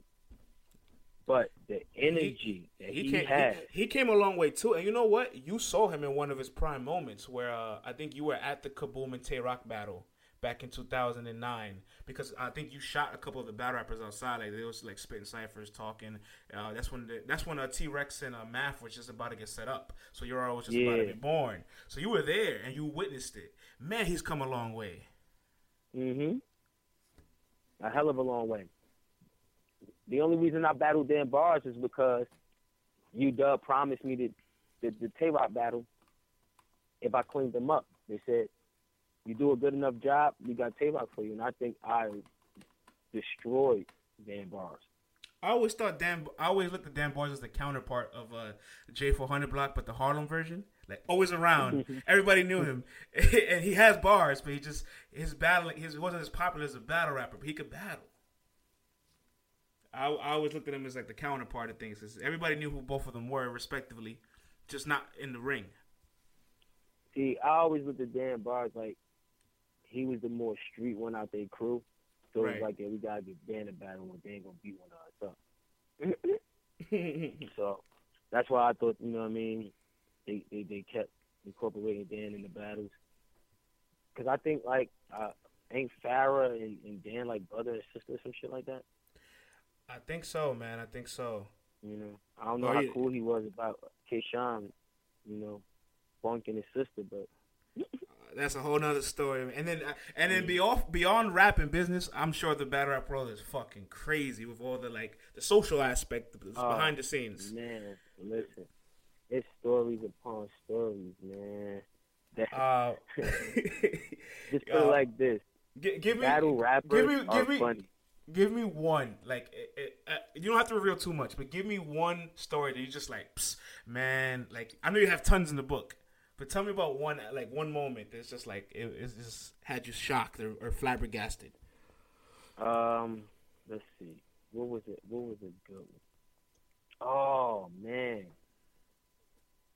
But the energy that he, He came, has. he, he came a long way too, and you know what? You saw him in one of his prime moments, where uh, I think you were at the Kaboom and Tay Rock battle back in 2009, because I think you shot a couple of the battle rappers outside, like they was like spitting ciphers, talking. Uh, that's when the, that's when uh, T Rex and a Math was just about to get set up, so your was just about to Yeah. be born. So you were there and you witnessed it. Man, he's come a long way. hmm A hell of a long way. The only reason I battled Dan Bars is because you Dub promised me that the, the Tay Rock battle, if I cleaned them up, they said, you do a good enough job, you got Tay for you. And I think I destroyed Dan Bars. I always thought Dan. I always looked at Dan Bars as the counterpart of uh, J400 Block, but the Harlem version, like always around. Everybody knew him, and he has bars, but he just his battling. His wasn't as popular as a battle rapper, but he could battle. I, I always looked at him as like the counterpart of things. everybody knew who both of them were, respectively, just not in the ring. See, I always looked at Dan Bars like he was the more street one out their crew. So it was like, yeah, we gotta get Dan a battle, or Dan gonna beat one of us up. So that's why I thought, you know what I mean, they they, they kept incorporating Dan in the battles. Cause I think like uh, ain't Farrah and, and Dan like brother and sister, some shit like that. I think so, man. I think so. You know, I don't know Oh, how yeah. cool he was about K-Shine, you know, bunking his sister, but That's a whole nother story. And then and then be off beyond rap and business, I'm sure the battle rap world is fucking crazy with all the like the social aspect that's Oh, behind the scenes. man, listen, it's stories upon stories, man. That, Uh, just put uh, like this: gi- give me battle rappers give me give me funny. give me one like it, it, uh, you don't have to reveal too much, but give me one story that you just like, man. Like I know you have tons in the book, but tell me about one like one moment that's just like it, it's just had you shocked or, or flabbergasted. Um, let's see. What was it? What was a good one? Oh man,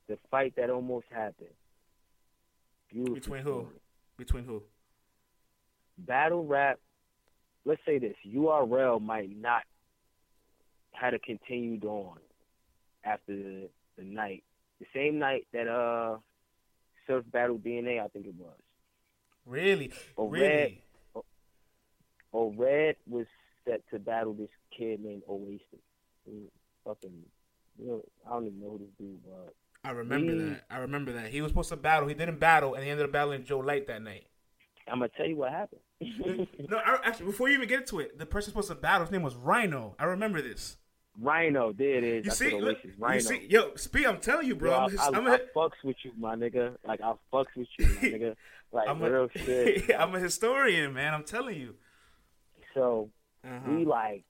the fight that almost happened. Beautiful. Between who? story. Between who? Battle rap. Let's say this: URL might not had a continued on after the, the night, the same night that uh Surf Battle DNA, I think it was. Really? But really? Oh, Red was set to battle this kid named Oasis. Fucking, you know, I don't even know who this dude was. I remember Mm. that. I remember that. He was supposed to battle. He didn't battle, and he ended up battling Joe Light that night. I'm gonna tell you what happened. no, I, actually, before you even get to it, the person supposed to battle, his name was Rhino. I remember this. Rhino, there it is. You That's see, look, Oasis. you Rhino. see, yo, speak. I'm telling you, bro. Yo, I'm, I, his, I, I'm, I a, fucks with you, my nigga. Like I fucks with you, my nigga. Like I'm real shit. I'm a historian, man. I'm telling you. So Uh-huh. we like,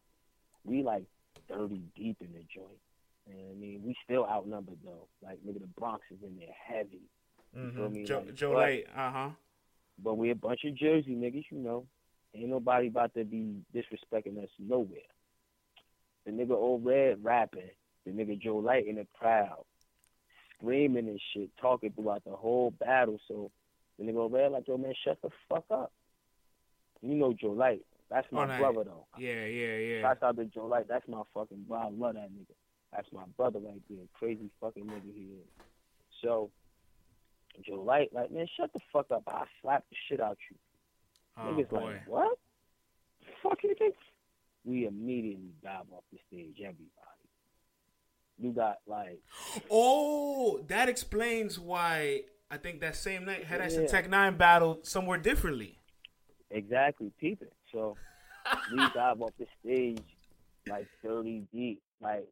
we like thirty deep in the joint. And I mean, we still outnumbered though. Like nigga, the Bronx is in there heavy. You feel Mhm. me? Joe, Like, Joe Light. Uh huh. But we a bunch of Jersey niggas, you know. Ain't nobody about to be disrespecting us nowhere. The nigga O-Red rapping, the nigga Joe Light in the crowd, screaming and shit, talking throughout the whole battle. So the nigga O-Red like, yo man, shut the fuck up. You know Joe Light. That's my Oh, nah. brother though. Yeah, yeah, yeah. Shouts out to Joe Light. That's my fucking bro. I love that nigga. That's my brother right there. Crazy fucking nigga he is. So Joe Light, like, man, shut the fuck up. I'll slap the shit out you. Oh Niggas boy. like, what? Fuck you think? We immediately dive off the stage, everybody. You got like, Oh, that explains why I think that same night Head Ice and Tech Nine battled somewhere differently. exactly, peeping. So we dive off the stage like 30 deep. Like,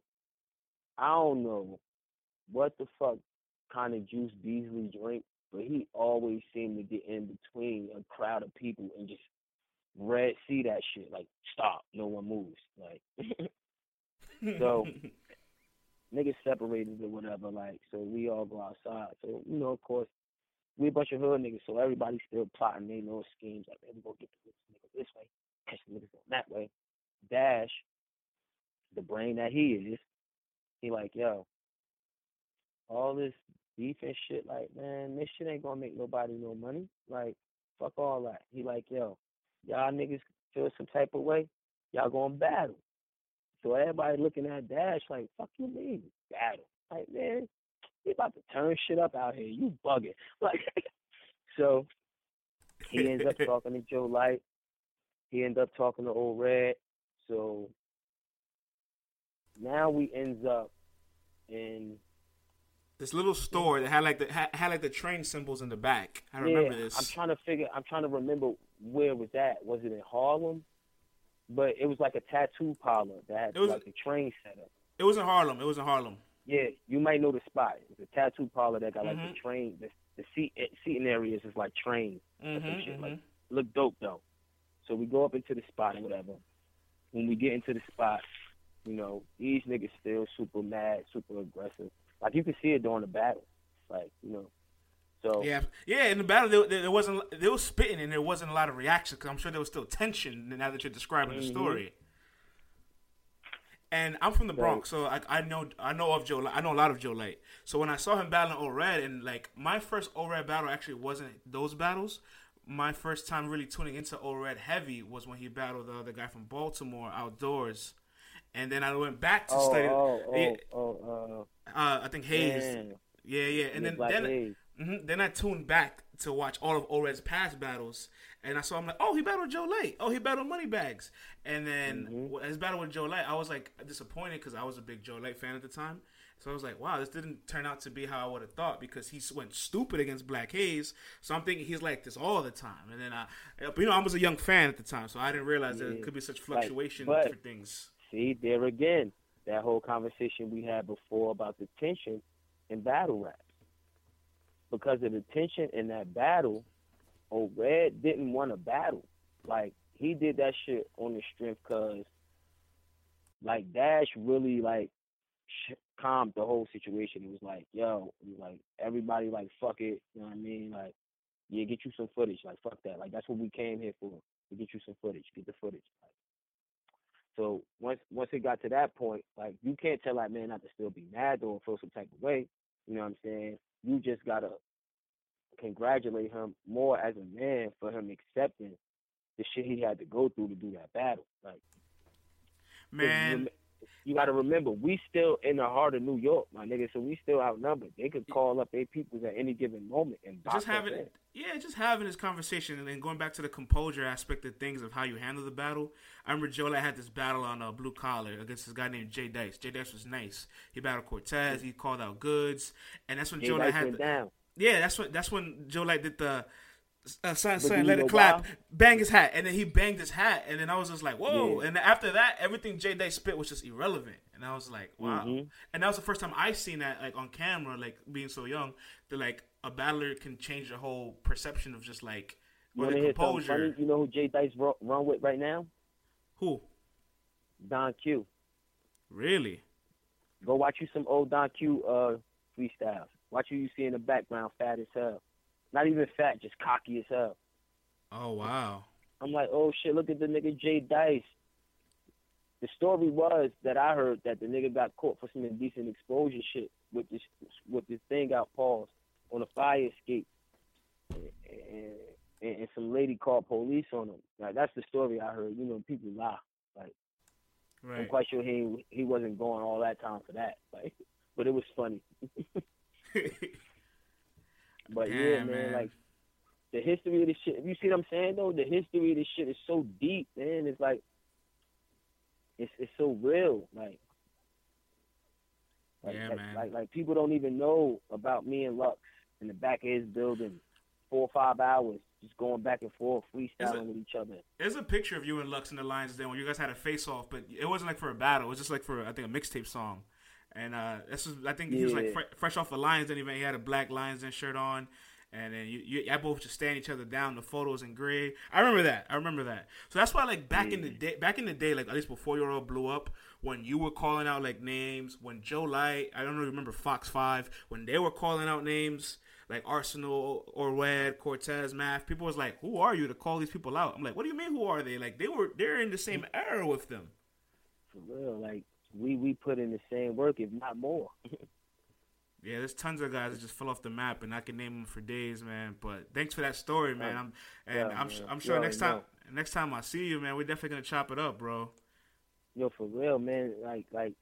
I don't know what the fuck kind of juice Beasley drink, but he always seemed to get in between a crowd of people and just red see that shit. Like, stop, no one moves. Like, So- niggas separated or whatever, like, so we all go outside. So, you know, of course, we a bunch of hood niggas, so everybody's still plotting their little schemes, like, man, we gonna get this nigga this way, catch the niggas going that way. Dash, the brain that he is, he like, yo, all this beef and shit, like, man, this shit ain't gonna make nobody no money. Like, fuck all that. He like, yo, y'all niggas feel some type of way, y'all gonna battle. So everybody looking at Dash like, fuck you mean, battle. Like, man, he about to turn shit up out here. You bugging. Like, so he ends up talking to Joe Light. He ends up talking to O-Red. So now we ends up in this little store that had like the had, had like the train symbols in the back. I remember yeah, this. I'm trying to figure. I'm trying to remember where was that? Was it in Harlem? But it was like a tattoo parlor that had was- like a train setup. it was in Harlem. It was in Harlem. Yeah, you might know the spot. It's a tattoo parlor that got like Mhm. the train. The, the seat eh, seating areas is like train. Mm-hmm, shit like- Look dope though. So we go up into the spot and whatever. When we get into the spot, you know, these niggas still super mad, super aggressive. Like you can see it during the battle. Like you know, so Yeah, yeah. In the battle, there, there, there wasn't. They was spitting, and there wasn't a lot of reaction because I'm sure there was still tension. Now that you're describing the Mhm. story, and I'm from the So- Bronx, so I, I know I know of Joe. I know a lot of Joe Light. So when I saw him battling O-Red, and like my first O-Red battle actually wasn't those battles. my first time really tuning into O-Red heavy was when he battled the other guy from Baltimore outdoors, and then I went back to Oh, study. oh, oh, yeah, oh, uh, I think uh, Hayes. damn. Yeah, yeah, and then then mhm, then I tuned back to watch all of O-Red's past battles, and I saw him like, oh, he battled Joe Light. Oh, he battled Moneybags, and then Mhm. his battle with Joe Light, I was like disappointed because I was a big Joe Light fan at the time. So I was like, wow, this didn't turn out to be how I would have thought because he went stupid against Black Hayes. So I'm thinking he's like this all the time. And then I, but you know, I was a young fan at the time, so I didn't realize that Yeah. it could be such Like, fluctuation but- for things. See, there again, that whole conversation we had before about the tension in battle raps. Because of the tension in that battle, oh, Red didn't want to battle. Like, he did that shit on the strength because, like, Dash really, like, calmed the whole situation. It was like, yo, was like, everybody, like, fuck it. You know what I mean? Like, yeah, get you some footage. Like, fuck that. Like, that's what we came here for. To get you some footage. Get the footage. Like, so once once it got to that point, like you can't tell that man not to still be mad or feel some type of way. You know what I'm saying? You just gotta congratulate him more as a man for him accepting the shit he had to go through to do that battle. Like 'cause you you gotta remember, we still in the heart of New York, my nigga. So we still outnumbered. They could call up their peoples at any given moment and box just having in. yeah, just having this conversation and then going back to the composure aspect of things of how you handle the battle. I remember Joe Light had this battle on a blue collar against this guy named Jay Dice. Jay Dice was nice. He battled Cortez. He called out Goodz, and that's when Jay Joe Light Dice had the, down. yeah. That's when that's when Joe Light did the. Uh, son, But son, let it clap. why? Bang his hat, and then he banged his hat, and then I was just like, "Whoa!" Yeah. And after that, everything Jay Day spit was just irrelevant, and I was like, "Wow!" Mhm. And that was the first time I seen that, like on camera, like being so young, that like a battler can change the whole perception of just like wanna the composure. funny? You know who Jay Dice run, run with right now? Who Don Q. really? Go watch you some old Don Q uh, freestyles. Watch who you see in the background, fat as hell. Not even fat, just cocky as hell. Oh wow! I'm like, oh shit, look at the nigga Jay Dice. The story was that I heard that the nigga got caught for some indecent exposure shit with this with this thing out paused on a fire escape, and, and, and some lady called police on him. Like that's the story I heard. You know, people lie. Like I'm quite sure he he wasn't going all that time for that. Like, but it was funny. But yeah, man, man. like the history of this shit. You see what I'm saying though? The history of this shit is so deep, man. It's like it's it's so real. Like, like, Yeah, like, man. like like people don't even know about me and Lux in the back of his building, four or five hours just going back and forth, freestyling with each other. There's a picture of you and Lux in the Lions Den when you guys had a face off, but it wasn't like for a battle. It was just like for I think a mixtape song. And uh, this was I think he was like Yeah. fre- fresh off the Lions Den event. He had a black Lions Den shirt on, and then you, you I both just stand each other down. The photos in gray. I remember that. I remember that. So that's why like back in the day, back in the day, like at least before you all blew up, when you were calling out like names, when Joe Light, I don't know, remember Fox Five, when they were calling out names. Like Arsonal, O-Red, Cortez, Math, people was like, "Who are you to call these people out?" I'm like, "What do you mean? Who are they?" Like they were, they're in the same era with them. For real, like we we put in the same work, if not more. Yeah, there's tons of guys that just fell off the map, and I can name them for days, man. But thanks for that story, man. I'm and Yeah, I'm man. I'm sure already next time next time I see you, man, we're definitely gonna chop it up, bro. Yo, for real, man. Like, like,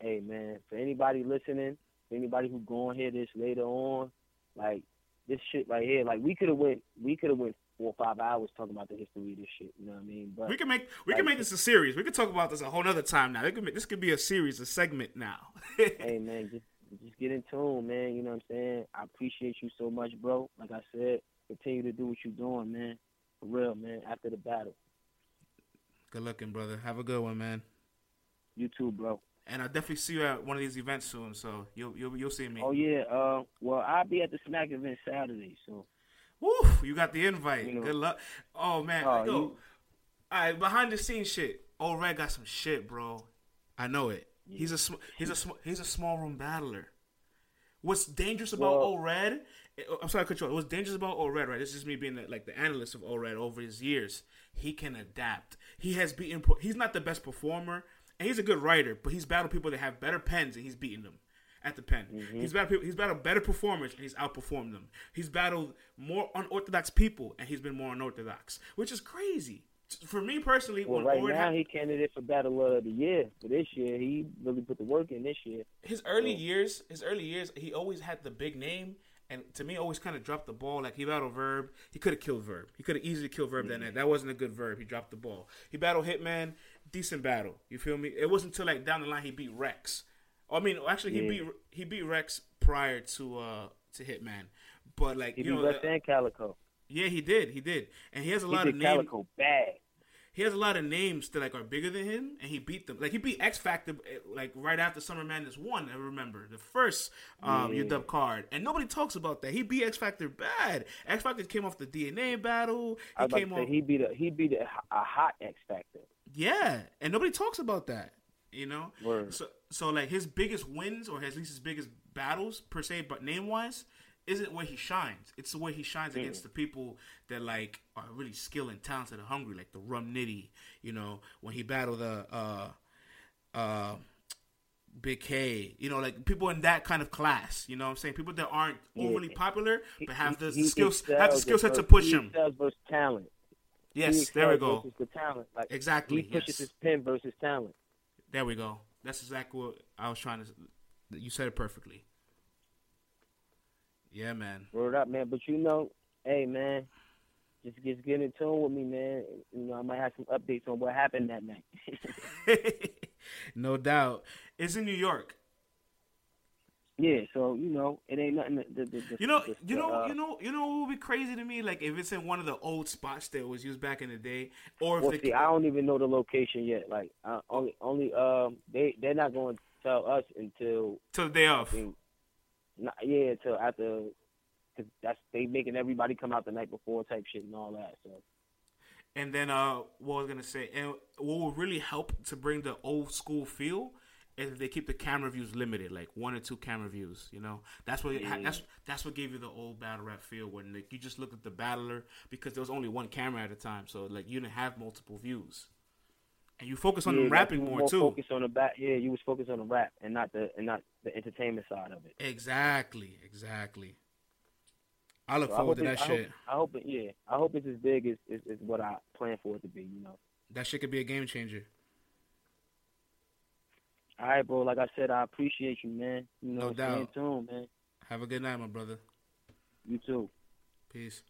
hey, man. For anybody listening, for anybody who going to hear this later on, like, this shit right here, like, we could have went, we could have went four or five hours talking about the history of this shit. You know what I mean? But We can make we can make this a series. We can talk about this a whole other time now. This could, make, this could be a series, a segment now. hey, man, just, just get in tune, man. You know what I'm saying? I appreciate you so much, bro. Like I said, continue to do what you're doing, man. For real, man. After the battle, good looking, brother. Have a good one, man. you too, bro. And I'll definitely see you at one of these events soon. So you'll you'll you'll see me. Oh yeah. Uh, well, I'll be at the Smack event Saturday, so. Woo! You got the invite. You know. Good luck. Oh man, Oh, yo. you- All right, behind the scenes shit. O-Red got some shit, bro. I know it. He's a sm- he's a sm- he's a small room battler. What's dangerous about Well- O-Red? Eh, oh, I'm sorry to cut you off. What's dangerous about O-Red, right? This is me being the, like the analyst of O-Red over his years. He can adapt. He has beaten. He's not the best performer, and he's a good writer, but he's battled people that have better pens, and he's beaten them. At the pen. Mm-hmm. He's battled he's battled better performers and he's outperformed them. He's battled more unorthodox people and he's been more unorthodox, which is crazy. For me personally, well, right now had, he candidate for battle of the year for this year. He really put the work in this year. His early so. years, his early years, he always had the big name and to me always kind of dropped the ball. Like he battled Verb, he could have killed Verb. He could have easily killed Verb that night. That wasn't a good Verb. He dropped the ball. He battled Hitman, decent battle. You feel me? It wasn't until like down the line he beat Rex. I mean, actually, he yeah. beat he beat Rex prior to uh to Hitman, but like he you beat know, Rex and Calicoe. Yeah, he did. He did, and he has a he lot of names. Calicoe bad he has a lot of names that like are bigger than him, and he beat them. Like he beat X Factor eh, like right after Summer Madness one. I remember the first um, yeah. UW card, and nobody talks about that. He beat X Factor bad. X Factor came off the DNA battle. He came off. He beat a he beat a, a hot X Factor. Yeah, and nobody talks about that. You know, Word. so so like his biggest wins or at least his biggest battles per se, but name wise, isn't where he shines. It's the way he shines mm. against the people that like are really skilled and talented and hungry, like the Rum Nitty. You know, when he battled the uh, uh, Big K. You know, like people in that kind of class. You know, what I'm saying people that aren't yeah. overly popular but have the skills have the skill set to push him. versus talent. Yes, there we go. The talent, like exactly. He pushes yes. his pen versus talent. There we go. That's exactly what I was trying to. You said it perfectly. Yeah, man. Word up, man. But you know, hey, man, just just get in tune with me, man. You know, I might have some updates on what happened that night. no doubt. It's in New York. Yeah, so you know, it ain't nothing. The, the, the, you know, you know, uh, you know, you know, what would be crazy to me? Like if it's in one of the old spots that was used back in the day, or if well, see, I don't even know the location yet. Like, I, only, only, um, they they're not going to tell us until till the day off. Not, yeah, till after, cause that's they making everybody come out the night before type shit and all that. So. And then, uh, what I was gonna say, and what will really help to bring the old school feel if they keep the camera views limited, like one or two camera views. You know, that's what yeah. that's that's what gave you the old battle rap feel when like you just look at the battler because there was only one camera at a time, so like you didn't have multiple views and you focus on yeah, the rapping more, more too. Focus on the back, yeah. You was focused on the rap and not the and not the entertainment side of it. Exactly, exactly. I look so forward I to that I shit. Hope, I hope yeah. I hope it's as big as, as, as what I plan for it to be. You know, that shit could be a game changer. All right, bro. Like I said, I appreciate you, man. You know, no doubt. Stay tuned, man. Have a good night, my brother. You too. Peace.